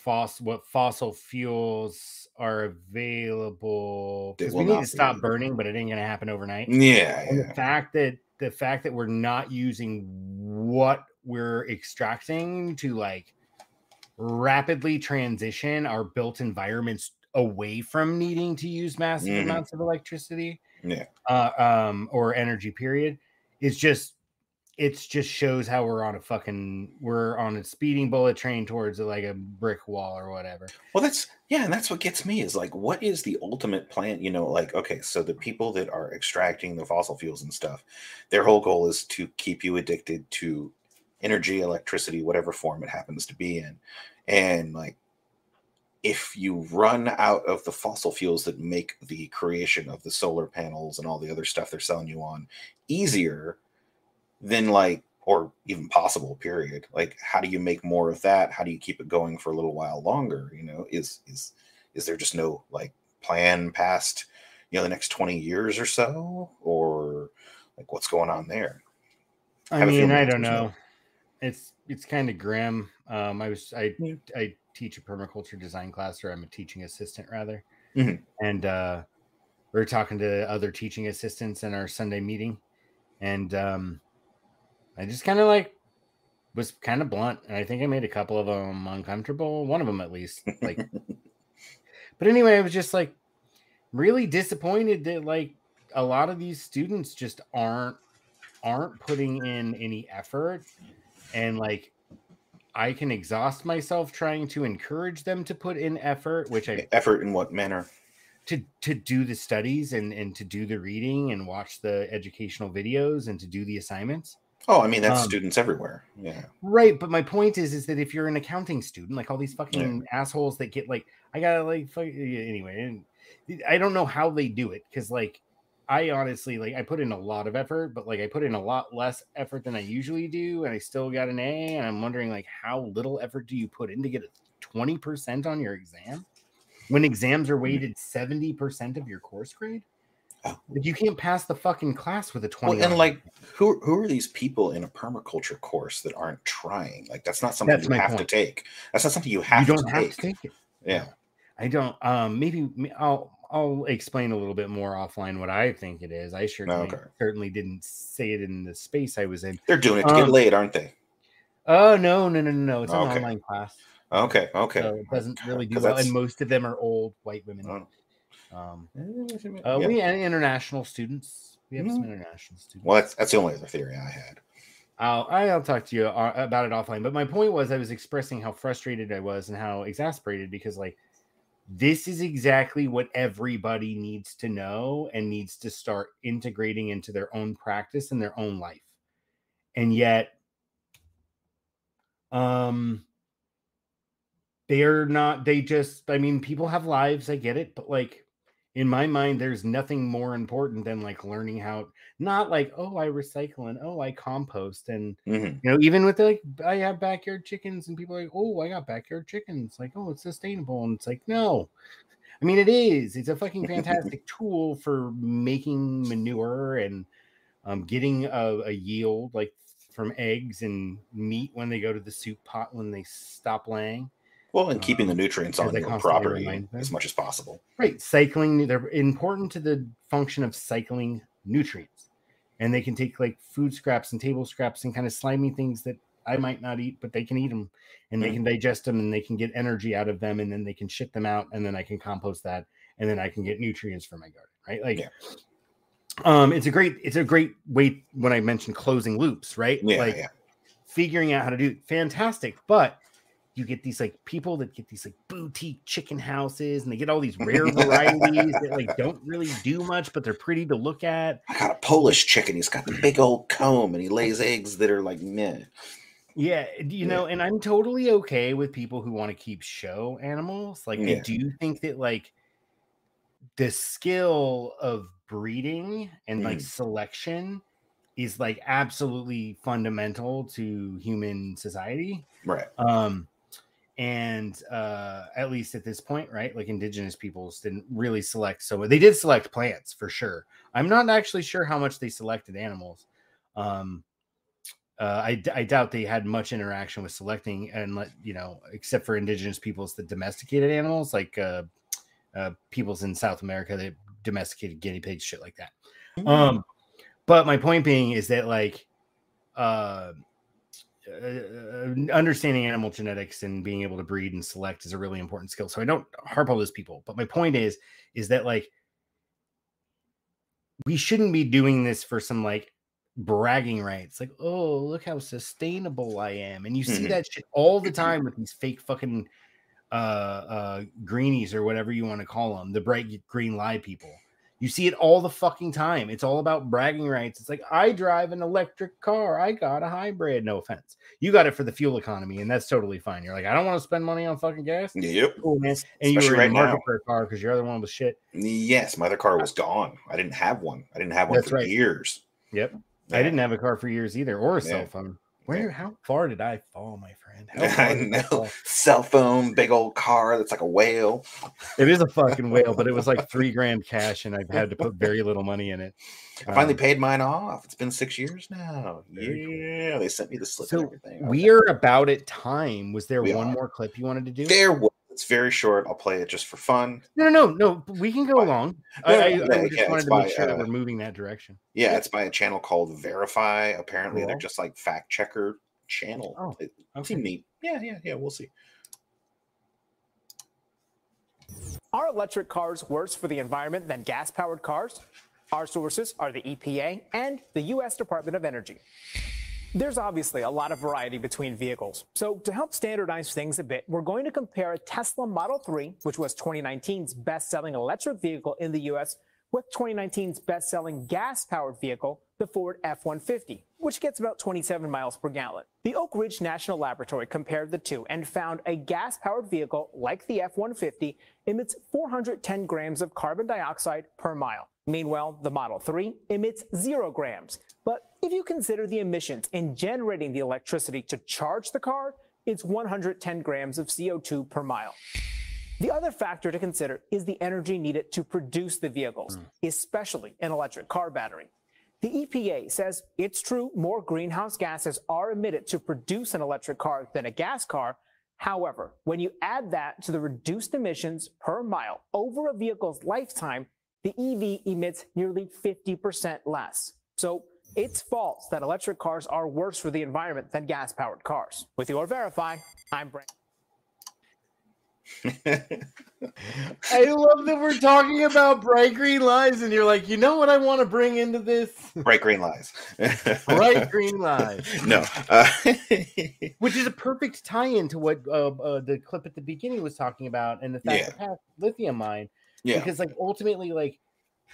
fossil what fossil fuels are available because we need to stop be. burning, but it ain't gonna happen overnight. yeah yeah the fact that the fact that we're not using what we're extracting to like rapidly transition our built environments away from needing to use massive Mhm. amounts of electricity yeah uh, um, or energy period is just it's just shows how we're on a fucking we're on a speeding bullet train towards like a brick wall or whatever. Well, that's yeah, and that's what gets me is like, what is the ultimate plan? You know, like, okay, so the people that are extracting the fossil fuels and stuff, their whole goal is to keep you addicted to energy, electricity, whatever form it happens to be in. And like, if you run out of the fossil fuels that make the creation of the solar panels and all the other stuff they're selling you on easier, then like or even possible period like how do you make more of that how do you keep it going for a little while longer you know is is is there just no like plan past you know the next 20 years or so or like what's going on there I mean, I don't know. It's it's kind of grim. Um, I was I Yeah. I teach a permaculture design class, or I'm a teaching assistant rather, Mhm. and uh, we are talking to other teaching assistants in our Sunday meeting, and um, I just kind of like was kind of blunt, and I think I made a couple of them uncomfortable. One of them at least, like. but anyway, I was just like really disappointed that like a lot of these students just aren't aren't putting in any effort and like I can exhaust myself trying to encourage them to put in effort, which I effort in what manner to to do the studies and and to do the reading and watch the educational videos and to do the assignments. Oh i mean that's Um, students everywhere. Yeah. Right, but my point is, is that if you're an accounting student, like all these fucking assholes that get like, I gotta like, fuck, anyway, and I don't know how they do it because like, I honestly like, I put in a lot of effort, but like, I put in a lot less effort than I usually do, and I still got an A, and I'm wondering like, how little effort do you put in to get a twenty percent on your exam when exams are weighted seventy percent of your course grade? You can't pass the fucking class with a well, twenty. and like who who are these people in a permaculture course that aren't trying like that's not something That's you have point. to take that's not something you have you don't to have take to take it. yeah I don't. Um, maybe I'll I'll explain a little bit more offline what I think it is. I certainly Okay. certainly didn't say it in the space I was in. they're doing it to get Um, laid aren't they Oh no no no no no! It's an Okay. online class, okay okay so it doesn't really do well. And most of them are old white women. Oh. Um, Yeah. uh, we and international students. We have some Mhm. international students. well that's that's the only other theory i had I'll I'll talk to you uh, about it offline. But my point was, I was expressing how frustrated I was and how exasperated because like this is exactly what everybody needs to know and needs to start integrating into their own practice and their own life. And yet, um, they're not. They just. I mean, people have lives. I get it, but like, in my mind, there's nothing more important than like learning how not like, oh, I recycle and oh, I compost. And Mhm. you know, even with like I have backyard chickens and people are like, oh, I got backyard chickens. Like, oh, it's sustainable. And it's like, no. I mean, it is. It's a fucking fantastic tool for making manure and um, getting a, a yield like from eggs and meat when they go to the soup pot when they stop laying. Well, and keeping the nutrients on your property as much as possible. Right, cycling. They're important to the function of cycling nutrients, and they can take like food scraps and table scraps and kind of slimy things that I might not eat, but they can eat them, and they Mhm. can digest them, and they can get energy out of them, and then they can shit them out, and then I can compost that, and then I can get nutrients for my garden. Right, like. Yeah. Um, it's a great, it's a great way when I mentioned closing loops, right? Yeah, like yeah. figuring out how to do fantastic, but you get these like people that get these like boutique chicken houses and they get all these rare varieties that like don't really do much, but they're pretty to look at. I got a Polish chicken. He's got the big old comb and he lays eggs that are like meh. Yeah, you know, and I'm totally okay with people who want to keep show animals. Like, I Yeah. do think that like the skill of breeding and like Mhm. selection is like absolutely fundamental to human society. Right. um and uh at least at this point right like indigenous peoples didn't really select so they did select plants for sure. I'm not actually sure how much they selected animals um uh, I, I doubt they had much interaction with selecting and let you know except for indigenous peoples that domesticated animals like uh, uh peoples in south america that domesticated guinea pigs shit like that. Um but my point being is that like uh uh, understanding animal genetics and being able to breed and select is a really important skill. So I don't harp on those people, but my point is, is that like we shouldn't be doing this for some like bragging rights. Like, oh, look how sustainable I am, and you see Mhm. that shit all the time with these fake fucking uh uh greenies or whatever you want to call them, the bright green lie people. You see it all the fucking time. It's all about bragging rights. It's like I drive an electric car. I got a hybrid. No offense. You got it for the fuel economy, and that's totally fine. You're like, I don't want to spend money on fucking gas. Yep. Cool, man. And you Especially were in right the market now. for a car because your other one was shit. Yes, my other car was gone. I didn't have one. I didn't have one That's for right. years. Yep. I didn't have a car for years either, or a Yeah. cell phone. Where? How far did I fall, my friend? I know. fall? Cell phone, big old car that's like a whale. It is a fucking whale, but it was like three grand cash, and I've had to put very little money in it. I finally Um, paid mine off. It's been six years now. Very cool. Yeah, they sent me the slip and So everything. we are about at time. Was there We one are. more clip you wanted to do? There was. It's very short. I'll play it just for fun. No, no, no, no. We can go Fine. along. No, I, I, no, I just yeah, wanted to by, make sure that uh, we're moving that direction. Yeah, it's by a channel called Verify. Apparently, they're just like fact checker channel. Oh, It okay. seemed neat. Yeah, yeah, yeah. We'll see. Are electric cars worse for the environment than gas powered cars? Our sources are the EPA and the U.S. Department of Energy. There's obviously a lot of variety between vehicles. So, to help standardize things a bit, we're going to compare a Tesla Model 3, which was 2019's best selling electric vehicle in the U.S., with 2019's best selling gas powered vehicle, the Ford F 150, which gets about 27 miles per gallon. The Oak Ridge National Laboratory compared the two and found a gas powered vehicle like the F 150 emits 410 grams of carbon dioxide per mile. Meanwhile, the Model 3 emits zero grams. But if you consider the emissions in generating the electricity to charge the car, it's 110 grams of CO2 per mile. The other factor to consider is the energy needed to produce the vehicles, hmm. especially an electric car battery. The EPA says it's true more greenhouse gases are emitted to produce an electric car than a gas car. However, when you add that to the reduced emissions per mile over a vehicle's lifetime, the EV emits nearly 50% less. So it's false that electric cars are worse for the environment than gas powered cars. With your Verify, I'm Brent. I love that we're talking about bright green lies, and you're like, you know what I want to bring into this? Bright green lies. bright green lies. No. Uh, Which is a perfect tie-in to what uh, uh, the clip at the beginning was talking about, and the fact Yeah. that Pat lithium mine. Yeah. Because like ultimately, like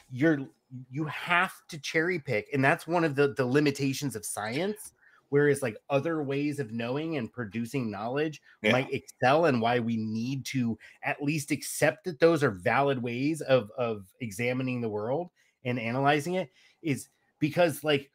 you're you have to cherry pick, and that's one of the the limitations of science. whereas like other ways of knowing and producing knowledge Yeah. might excel and why we need to at least accept that those are valid ways of of examining the world and analyzing it is because like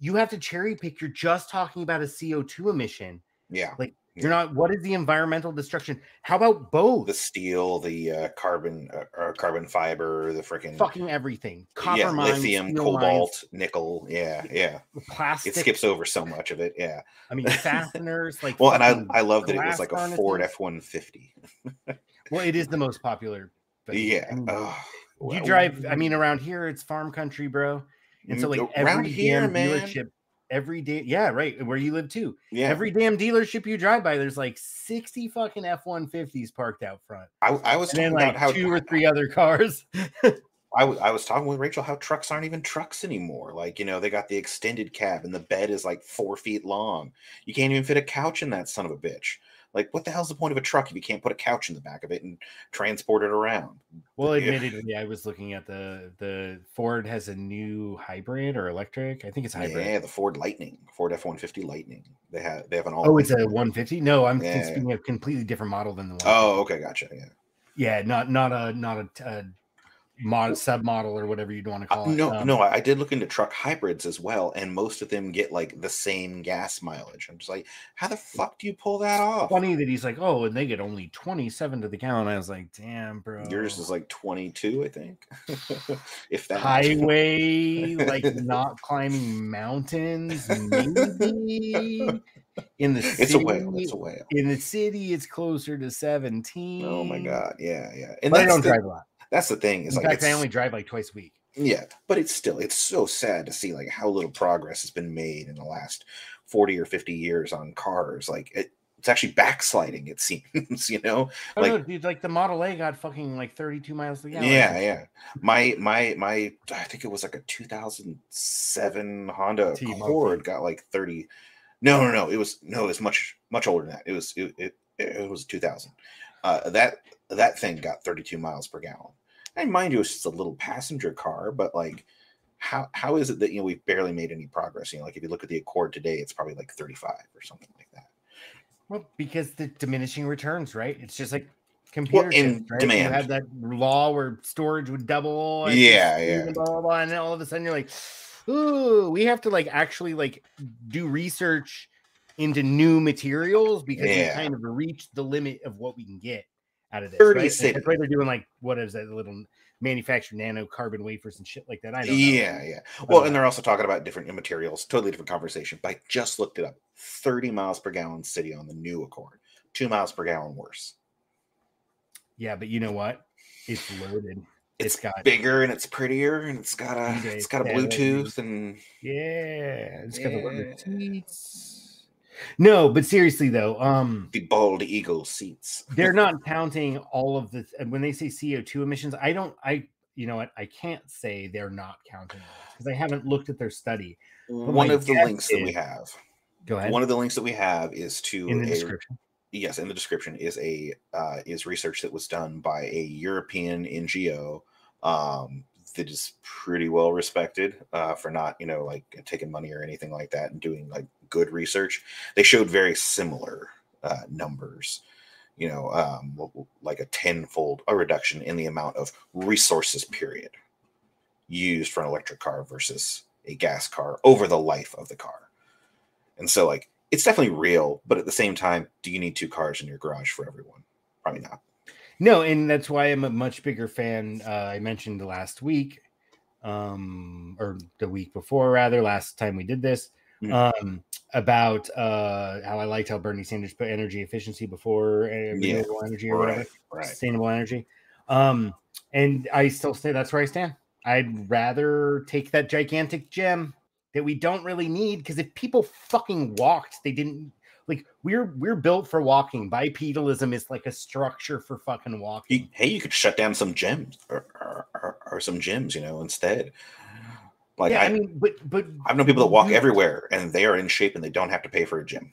you have to cherry pick you're just talking about a CO2 emission Yeah. like you're not what is the environmental destruction how about both The steel, the uh, carbon, uh, carbon fiber, the freaking fucking everything copper yeah, mines, lithium, steel mines, cobalt, nickel. Yeah, yeah. plastic It skips over so much of it. Yeah. i mean fasteners like Well, and I I love that it was like a Ford. F one fifty. well it is the most popular but Yeah. I mean, Oh, you well, drive i mean around here it's farm country bro and so Mm, like around every here, damn man. dealership every day yeah right where you live too Yeah. every damn dealership you drive by there's like 60 fucking f-150s parked out front I, I was and talking like about how two or three other cars I, w- I was talking with Rachel how trucks aren't even trucks anymore. Like, you know, they got the extended cab and the bed is like four feet long. You can't even fit a couch in that son of a bitch. Like, what the hell's the point of a truck if you can't put a couch in the back of it and transport it around? well admittedly i was looking at the the ford has a new hybrid or electric i think it's hybrid Yeah, the Ford Lightning, Ford F one fifty Lightning. They have they have an all. oh it's a 150 no i'm Yeah, yeah. speaking of completely different model than the one Oh, okay, gotcha. Yeah. yeah not not a not a, a mod sub model or whatever you'd want to Uh, call it no, Um, no, I I did look into truck hybrids as well, and most of them get like the same gas mileage. I'm just like, how the fuck do you pull that off? funny that he's like, oh, and they get only 27 to the gallon. I was like, damn, bro. Yours is like 22, I think. if that highway, like not climbing mountains, maybe. In the city, It's a whale. It's a whale. In the city, it's closer to 17. Oh my god, yeah, yeah. And But I don't the, drive a lot. That's the thing. Is In like fact, I only drive like twice a week. Yeah, but it's still it's so sad to see like how little progress has been made in the last 40 or 50 years on cars. Like it, it's actually backsliding, it seems, you know? Don't Like know, dude, like the Model A got fucking like 32 miles to the gallon. yeah, yeah. My my my I think it was like a 2007 Honda T-Monkey. Accord got like 30. No, no, no. It was no, it was much much older than that. It was it it, it was 2000. Uh that that thing got 32 miles per gallon. And mind you, it's just a little passenger car, but like how how is it that you know we've barely made any progress? You know, like if you look at the Accord today, it's probably like 35 or something like that. Well, because the diminishing returns, right? It's just like computer in chips, right? demand. You had that law where storage would double. and Yeah, yeah. and Blah, blah, blah, and then all of a sudden you're like, ooh, we have to like actually like do research into new materials because we kind of reached the limit of what we can get out of this. 30 Right? City. That's why they're doing like what is that little manufactured nano carbon wafers and shit like that. I don't know. Yeah, yeah. Well, Uh, and they're also talking about different materials, totally different conversation. But I just looked it up 30 miles per gallon city on the new Accord, two miles per gallon worse. Yeah, but you know what? It's loaded. It's, it's got bigger and it's prettier and it's got a it's got a Bluetooth and Yeah, it's got the leather Yeah. seats. No, but seriously though, um, the bald eagle seats. they're not counting all of the and when they say CO2 emissions. I don't, I, you know what, I can't say they're not counting because I haven't looked at their study. But One of the links that we have. Go ahead. One of the links that we have is to in the a- description. yes in the description is a uh, is research that was done by a european ngo um, that is pretty well respected uh, for not you know like taking money or anything like that and doing like good research they showed very similar uh, numbers you know um, like a tenfold a reduction in the amount of resources period used for an electric car versus a gas car over the life of the car and so like it's definitely real, but at the same time, do you need two cars in your garage for everyone? Probably not. No, and that's why I'm a much bigger fan. Uh, I mentioned last week, um, or the week before, rather, last time we did this. Um, about uh, how I liked how Bernie Sanders put energy efficiency before Yeah, renewable energy or whatever, Right, right. sustainable energy. Um, and I still say that's where I stand. I'd rather take that gigantic gem that we don't really need because if people fucking walked, they didn't like we're we're built for walking. Bipedalism is like a structure for fucking walking. Hey, you could shut down some gyms or, or, or, or some gyms, you know, instead. Like yeah, I, I, mean, but but I've known people that walk everywhere and they are in shape and they don't have to pay for a gym.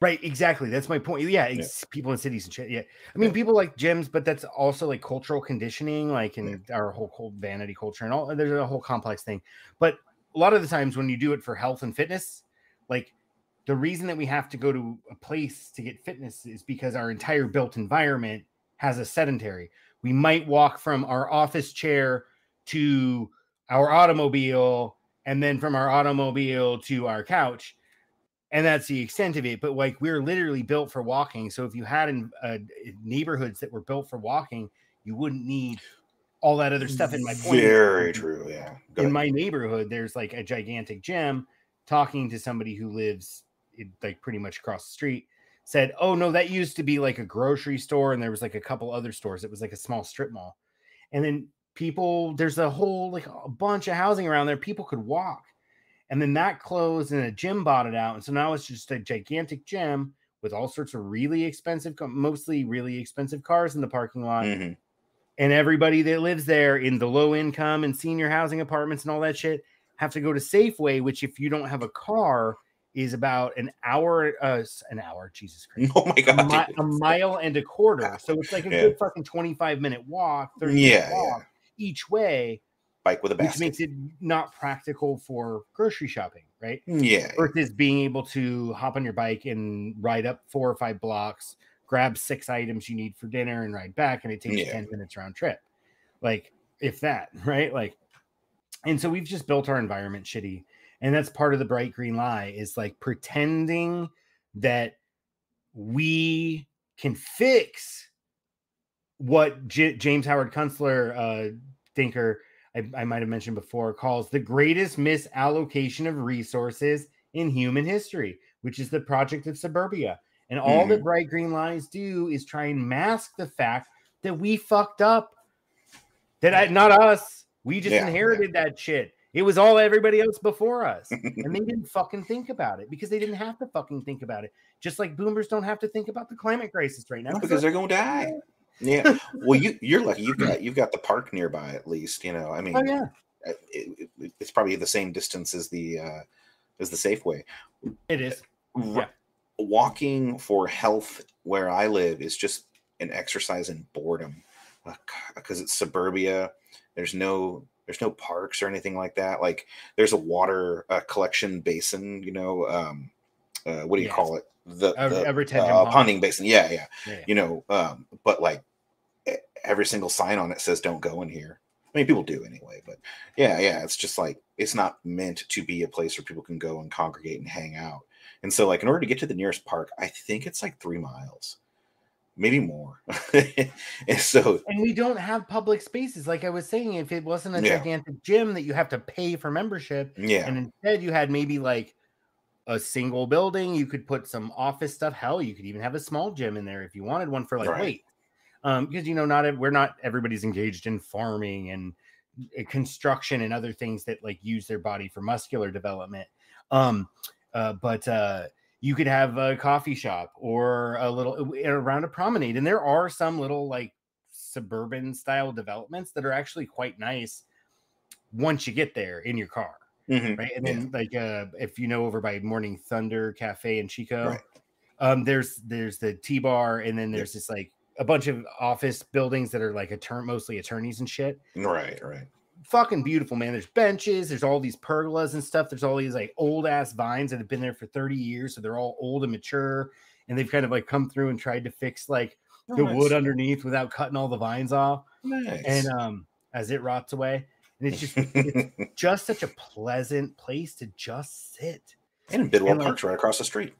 right, exactly. That's my point. Yeah, it's people in cities and shit. Yeah, I mean, people like gyms, but that's also like cultural conditioning, like in our whole whole vanity culture and all. There's a whole complex thing. But a lot of the times when you do it for health and fitness, like the reason that we have to go to a place to get fitness is because our entire built environment has a sedentary. We might walk from our office chair to our automobile and then from our automobile to our couch and that's the extent of it but like we're literally built for walking so if you had in uh, neighborhoods that were built for walking you wouldn't need all that other stuff in my point is, Very true. Yeah. Go in ahead. my neighborhood there's like a gigantic gym talking to somebody who lives like pretty much across the street said oh no that used to be like a grocery store and there was like a couple other stores it was like a small strip mall and then people there's a whole like a bunch of housing around there people could walk and then that closed and a gym bought it out and so now it's just a gigantic gym with all sorts of really expensive mostly really expensive cars in the parking lot Mhm. and everybody that lives there in the low income and senior housing apartments and all that shit have to go to Safeway, which if you don't have a car is about an hour, uh, an hour, Jesus Christ, Oh my a, god. mi- a mile and a quarter. So it's like a Yeah. good fucking 25 minute walk, 30 minute Yeah, yeah. Each way, Bike with a basket. which makes it not practical for grocery shopping, right? Yeah. Versus being able to hop on your bike and ride up four or five blocks, grab six items you need for dinner and ride back, and it takes Yeah. 10 minutes round trip. Like, if that, right? Like, and so we've just built our environment shitty. And that's part of the bright green lie is like pretending that we can fix what J- James Howard Kunstler, uh, thinker, I, I might have mentioned before, calls the greatest misallocation of resources in human history, which is the project of suburbia. And all that mm-hmm. bright green lies do is try and mask the fact that we fucked up. That I, not us. We just Yeah, yeah. inherited that shit. It was all everybody else before us. and they didn't fucking think about it because they didn't have to fucking think about it. Just like boomers don't have to think about the climate crisis right now. No, because they're gonna die. Yeah. Well, you you're lucky. You've got you've got the park nearby at least. You know. I mean, Oh yeah. uh, it, it- it's probably the same distance as the uh, as the Safeway. It is. Yeah. Walking for health where I live is just an exercise in boredom because it's suburbia. There's no there's no parks or anything like that. Like there's a water uh, collection basin. You know, um, uh, what do you Yes. call it? The, A- the a retention uh, pond. ponding basin. Yeah, yeah. Yeah, yeah. You know, um, but like every single sign on it says "Don't go in here." I mean, people do anyway, but yeah, yeah, it's just like it's not meant to be a place where people can go and congregate and hang out. And so, like, in order to get to the nearest park, I think it's like three miles, maybe more. and so, And we don't have public spaces. Like I was saying, if it wasn't a Yeah. gigantic gym that you have to pay for membership, yeah, and instead you had maybe like a single building, you could put some office stuff. Hell, you could even have a small gym in there if you wanted one for like Right. weight. Um, because you know, not we're not everybody's engaged in farming and uh, construction and other things that like use their body for muscular development. Um, uh, but uh, you could have a coffee shop or a little around a promenade, and there are some little like suburban style developments that are actually quite nice once you get there in your car Mhm. right? And Yeah. then like uh if you know over by Morning Thunder Cafe in Chico, Right. um there's there's the T bar and then there's this like a bunch of office buildings that are like a attorney mostly attorneys and shit. right, right. Fucking beautiful, man. There's benches, there's all these pergolas and stuff. There's all these like old ass vines that have been there for 30 years, so they're all old and mature, and they've kind of like come through and tried to fix like Oh, the nice. wood underneath without cutting all the vines off Nice. and um as it rots away. And it's just it's just such a pleasant place to just sit. and Bidwell and, like- Park's right across the street.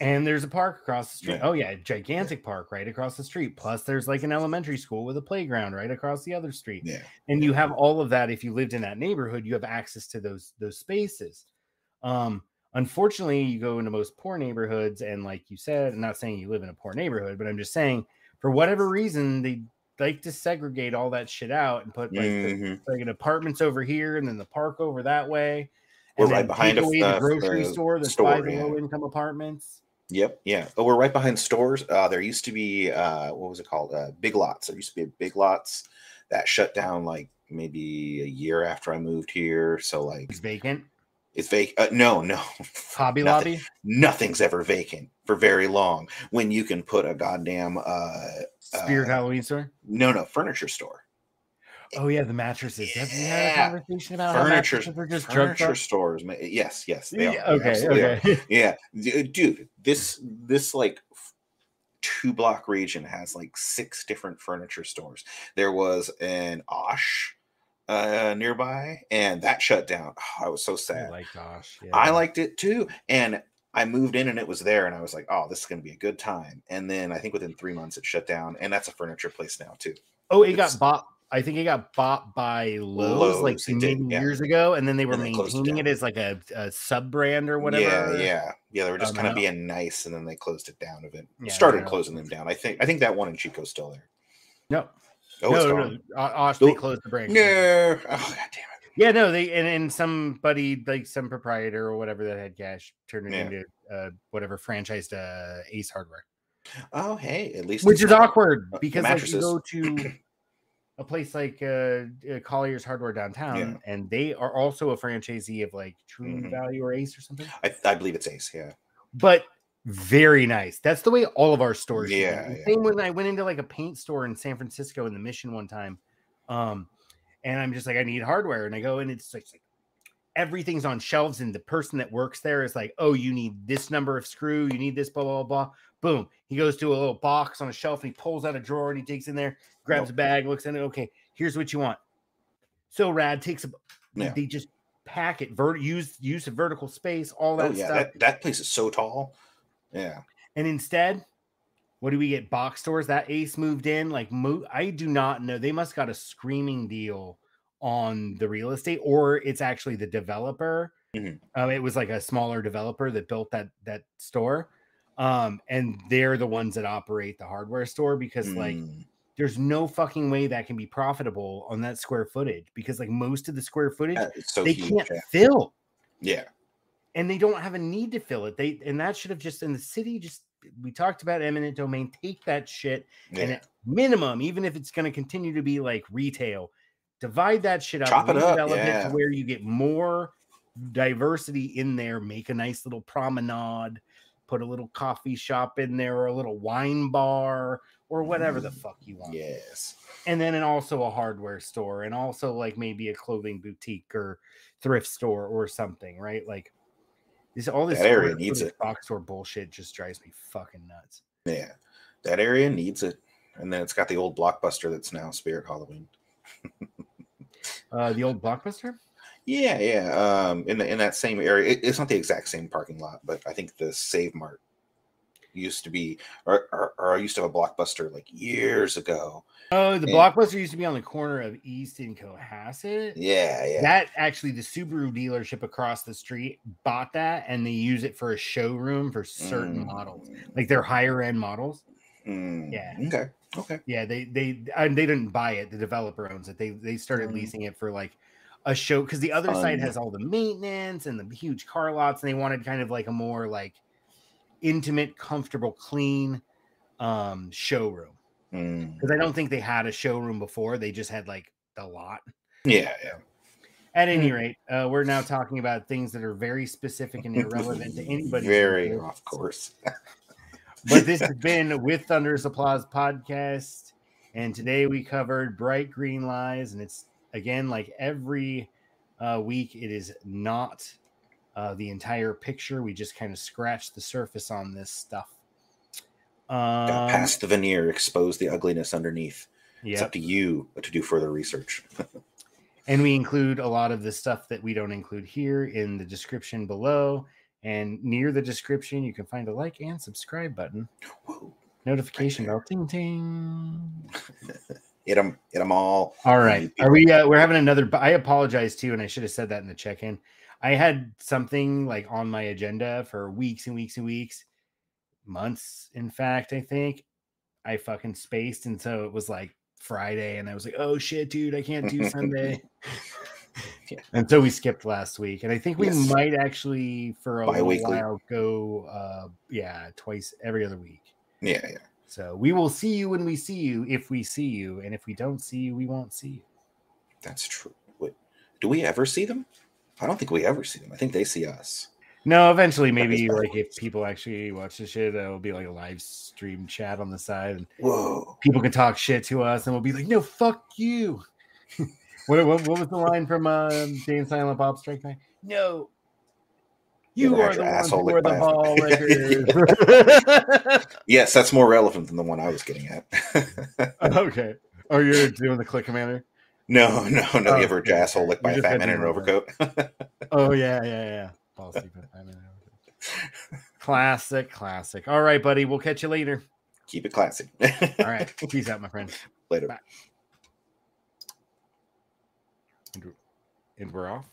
And there's a park across the street. Yeah. Oh yeah, gigantic park right across the street. Plus there's like an elementary school with a playground right across the other street. Yeah, And you have all of that if you lived in that neighborhood, you have access to those those spaces. Um unfortunately, you go into most poor neighborhoods and like you said, I'm not saying you live in a poor neighborhood, but I'm just saying for whatever reason they like to segregate all that shit out and put like the Mhm. like an apartments over here and then the park over that way. We're and right behind away the grocery the store that's store, the yeah. low income apartments. Yep, yeah. Oh, we're right behind stores. Uh, there used to be uh, what was it called? Uh, Big Lots. There used to be a Big Lots that shut down like maybe a year after I moved here. So like It's vacant. it's vacant. Uh, no, no. Hobby Nothing. Lobby. Nothing's ever vacant for very long. When you can put a goddamn uh, Spirit uh, Halloween store. no, no furniture store. Oh yeah, the mattresses. Have we had a Yeah. conversation about furniture furniture stores yes yes they Yeah, are okay, Absolutely are. okay. yeah dude this this like two block region has like six different furniture stores there was an osh uh nearby and that shut down oh, i was so I sad like Josh. Yeah. i liked it too and i moved in and it was there and i was like oh this is going to be a good time and then i think within three months it shut down and that's a furniture place now too Oh, it It's- got bought. I think it got bought by Lowe's, like Lowe's, it many yeah. years ago, and then they were they closed it maintaining it, as like a, a sub brand or whatever. Yeah, yeah, yeah. They were just Um, kind of being nice, and then they closed it down. Of it Yeah, started closing them down. I think. I think that one in Chico's still there. No, Oh, it's no, no. O- Osh, they Oh, closed the brand. No. Oh, god damn it. Yeah, no, they and, and somebody like some proprietor or whatever that had cash turned it Yeah. into uh, whatever franchised uh, Ace Hardware. Oh, hey, at least which is awkward because like you go to a place like uh, uh, Collier's Hardware downtown, Yeah. and they are also a franchisee of like True Mhm. Value or Ace or something. I, I believe it's Ace. Yeah. but very nice. That's the way all of our stores. Yeah, yeah. Same when I went into like a paint store in San Francisco in the Mission one time, um, and I'm just like, I need hardware, and I go and it's like, it's like everything's on shelves, and the person that works there is like, oh, you need this number of screw, you need this, blah blah blah. Boom. He goes to a little box on a shelf and he pulls out a drawer and he digs in there, grabs a bag, looks in it. Okay, here's what you want. So rad takes a. Yeah. They just pack it, vert, use use of vertical space, all that oh yeah, stuff. that, that place is so tall. Yeah. And instead, what do we get? Box stores. That Ace moved in. Like, mo- I do not know. They must got a screaming deal on the real estate, or it's actually the developer. Mhm. Um, it was like a smaller developer that built that that store, um, and they're the ones that operate the hardware store because like Mm. there's no fucking way that can be profitable on that square footage because like most of the square footage Uh, so they huge. can't yeah. fill yeah. and they don't have a need to fill it. They and that should have just in the city. Just we talked about eminent domain. Take that shit and Yeah. at minimum, even if it's going to continue to be like retail, divide that shit up, Chop it up, redevelop it to where you get more diversity in there. Make a nice little promenade. Put a little coffee shop in there, or a little wine bar, or whatever the fuck you want Yes. and then and also a hardware store and also like maybe a clothing boutique or thrift store or something right like this all this area needs it. box store bullshit just drives me fucking nuts Yeah. That area needs it. And then it's got the old blockbuster that's now Spirit Halloween. uh the old blockbuster Yeah, yeah. Um, in the, in that same area, it, it's not the exact same parking lot, but I think the Save Mart used to be, or, or, or I used to have a blockbuster like years ago. oh the And- blockbuster used to be on the corner of east and cohasset Yeah, yeah. that actually the subaru dealership across the street bought that and they use it for a showroom for certain models like their higher end models Mm, yeah Okay. Okay. Yeah, they they and they didn't buy it. The developer owns it. They they started Mm. leasing it for like a show because the other side has all the maintenance and the huge car lots, and they wanted kind of like a more like intimate, comfortable, clean um showroom. Mm, Because I don't think they had a showroom before. They just had like the lot. Yeah, yeah. At Hmm. any rate, uh, we're now talking about things that are very specific and irrelevant to anybody. Very off course. but this has been with Thunder's Applause podcast, and today we covered Bright Green Lies, and it's again like every uh, week, it is not uh, the entire picture. We just kind of scratch the surface on this stuff. Got Um, past the veneer, expose the ugliness underneath. It's up to you to do further research. and we include a lot of the stuff that we don't include here in the description below. And near the description, you can find a like and subscribe button. Notification bell, ting ting. hit them, hit them all. All right. Are we uh, we're having another I apologize too and I should have said that in the check-in. I had something like on my agenda for weeks and weeks and weeks, months in fact, I think. I fucking spaced and so it was like Friday and I was like, "Oh shit, dude, I can't do Sunday." And so we skipped last week and I think we Yes. might actually for a Bi-weekly. while go uh yeah, twice every other week. Yeah, yeah. So we will see you when we see you if we see you and if we don't see you, we won't see you. That's true. Wait, do we ever see them? I don't think we ever see them. I think they see us. No, eventually, maybe like if people actually watch the shit, there will be like a live stream chat on the side, and Whoa. people can talk shit to us, and we'll be like, "No, fuck you." What, what, what was the line from uh, Jay and Silent Bob Strike Back? No. You are the one who are the ball. Yes, that's more relevant than the one I was getting at. okay. Oh, you're doing the click commander? no, no, no. Oh, you ever okay. asshole licked by a fat man in an overcoat? Oh, yeah, yeah, yeah. Ball sleep with Batman. Classic, classic. All right, buddy. We'll catch you later. Keep it classy. All right. Peace out, my friend. Later. Bye. And we're off.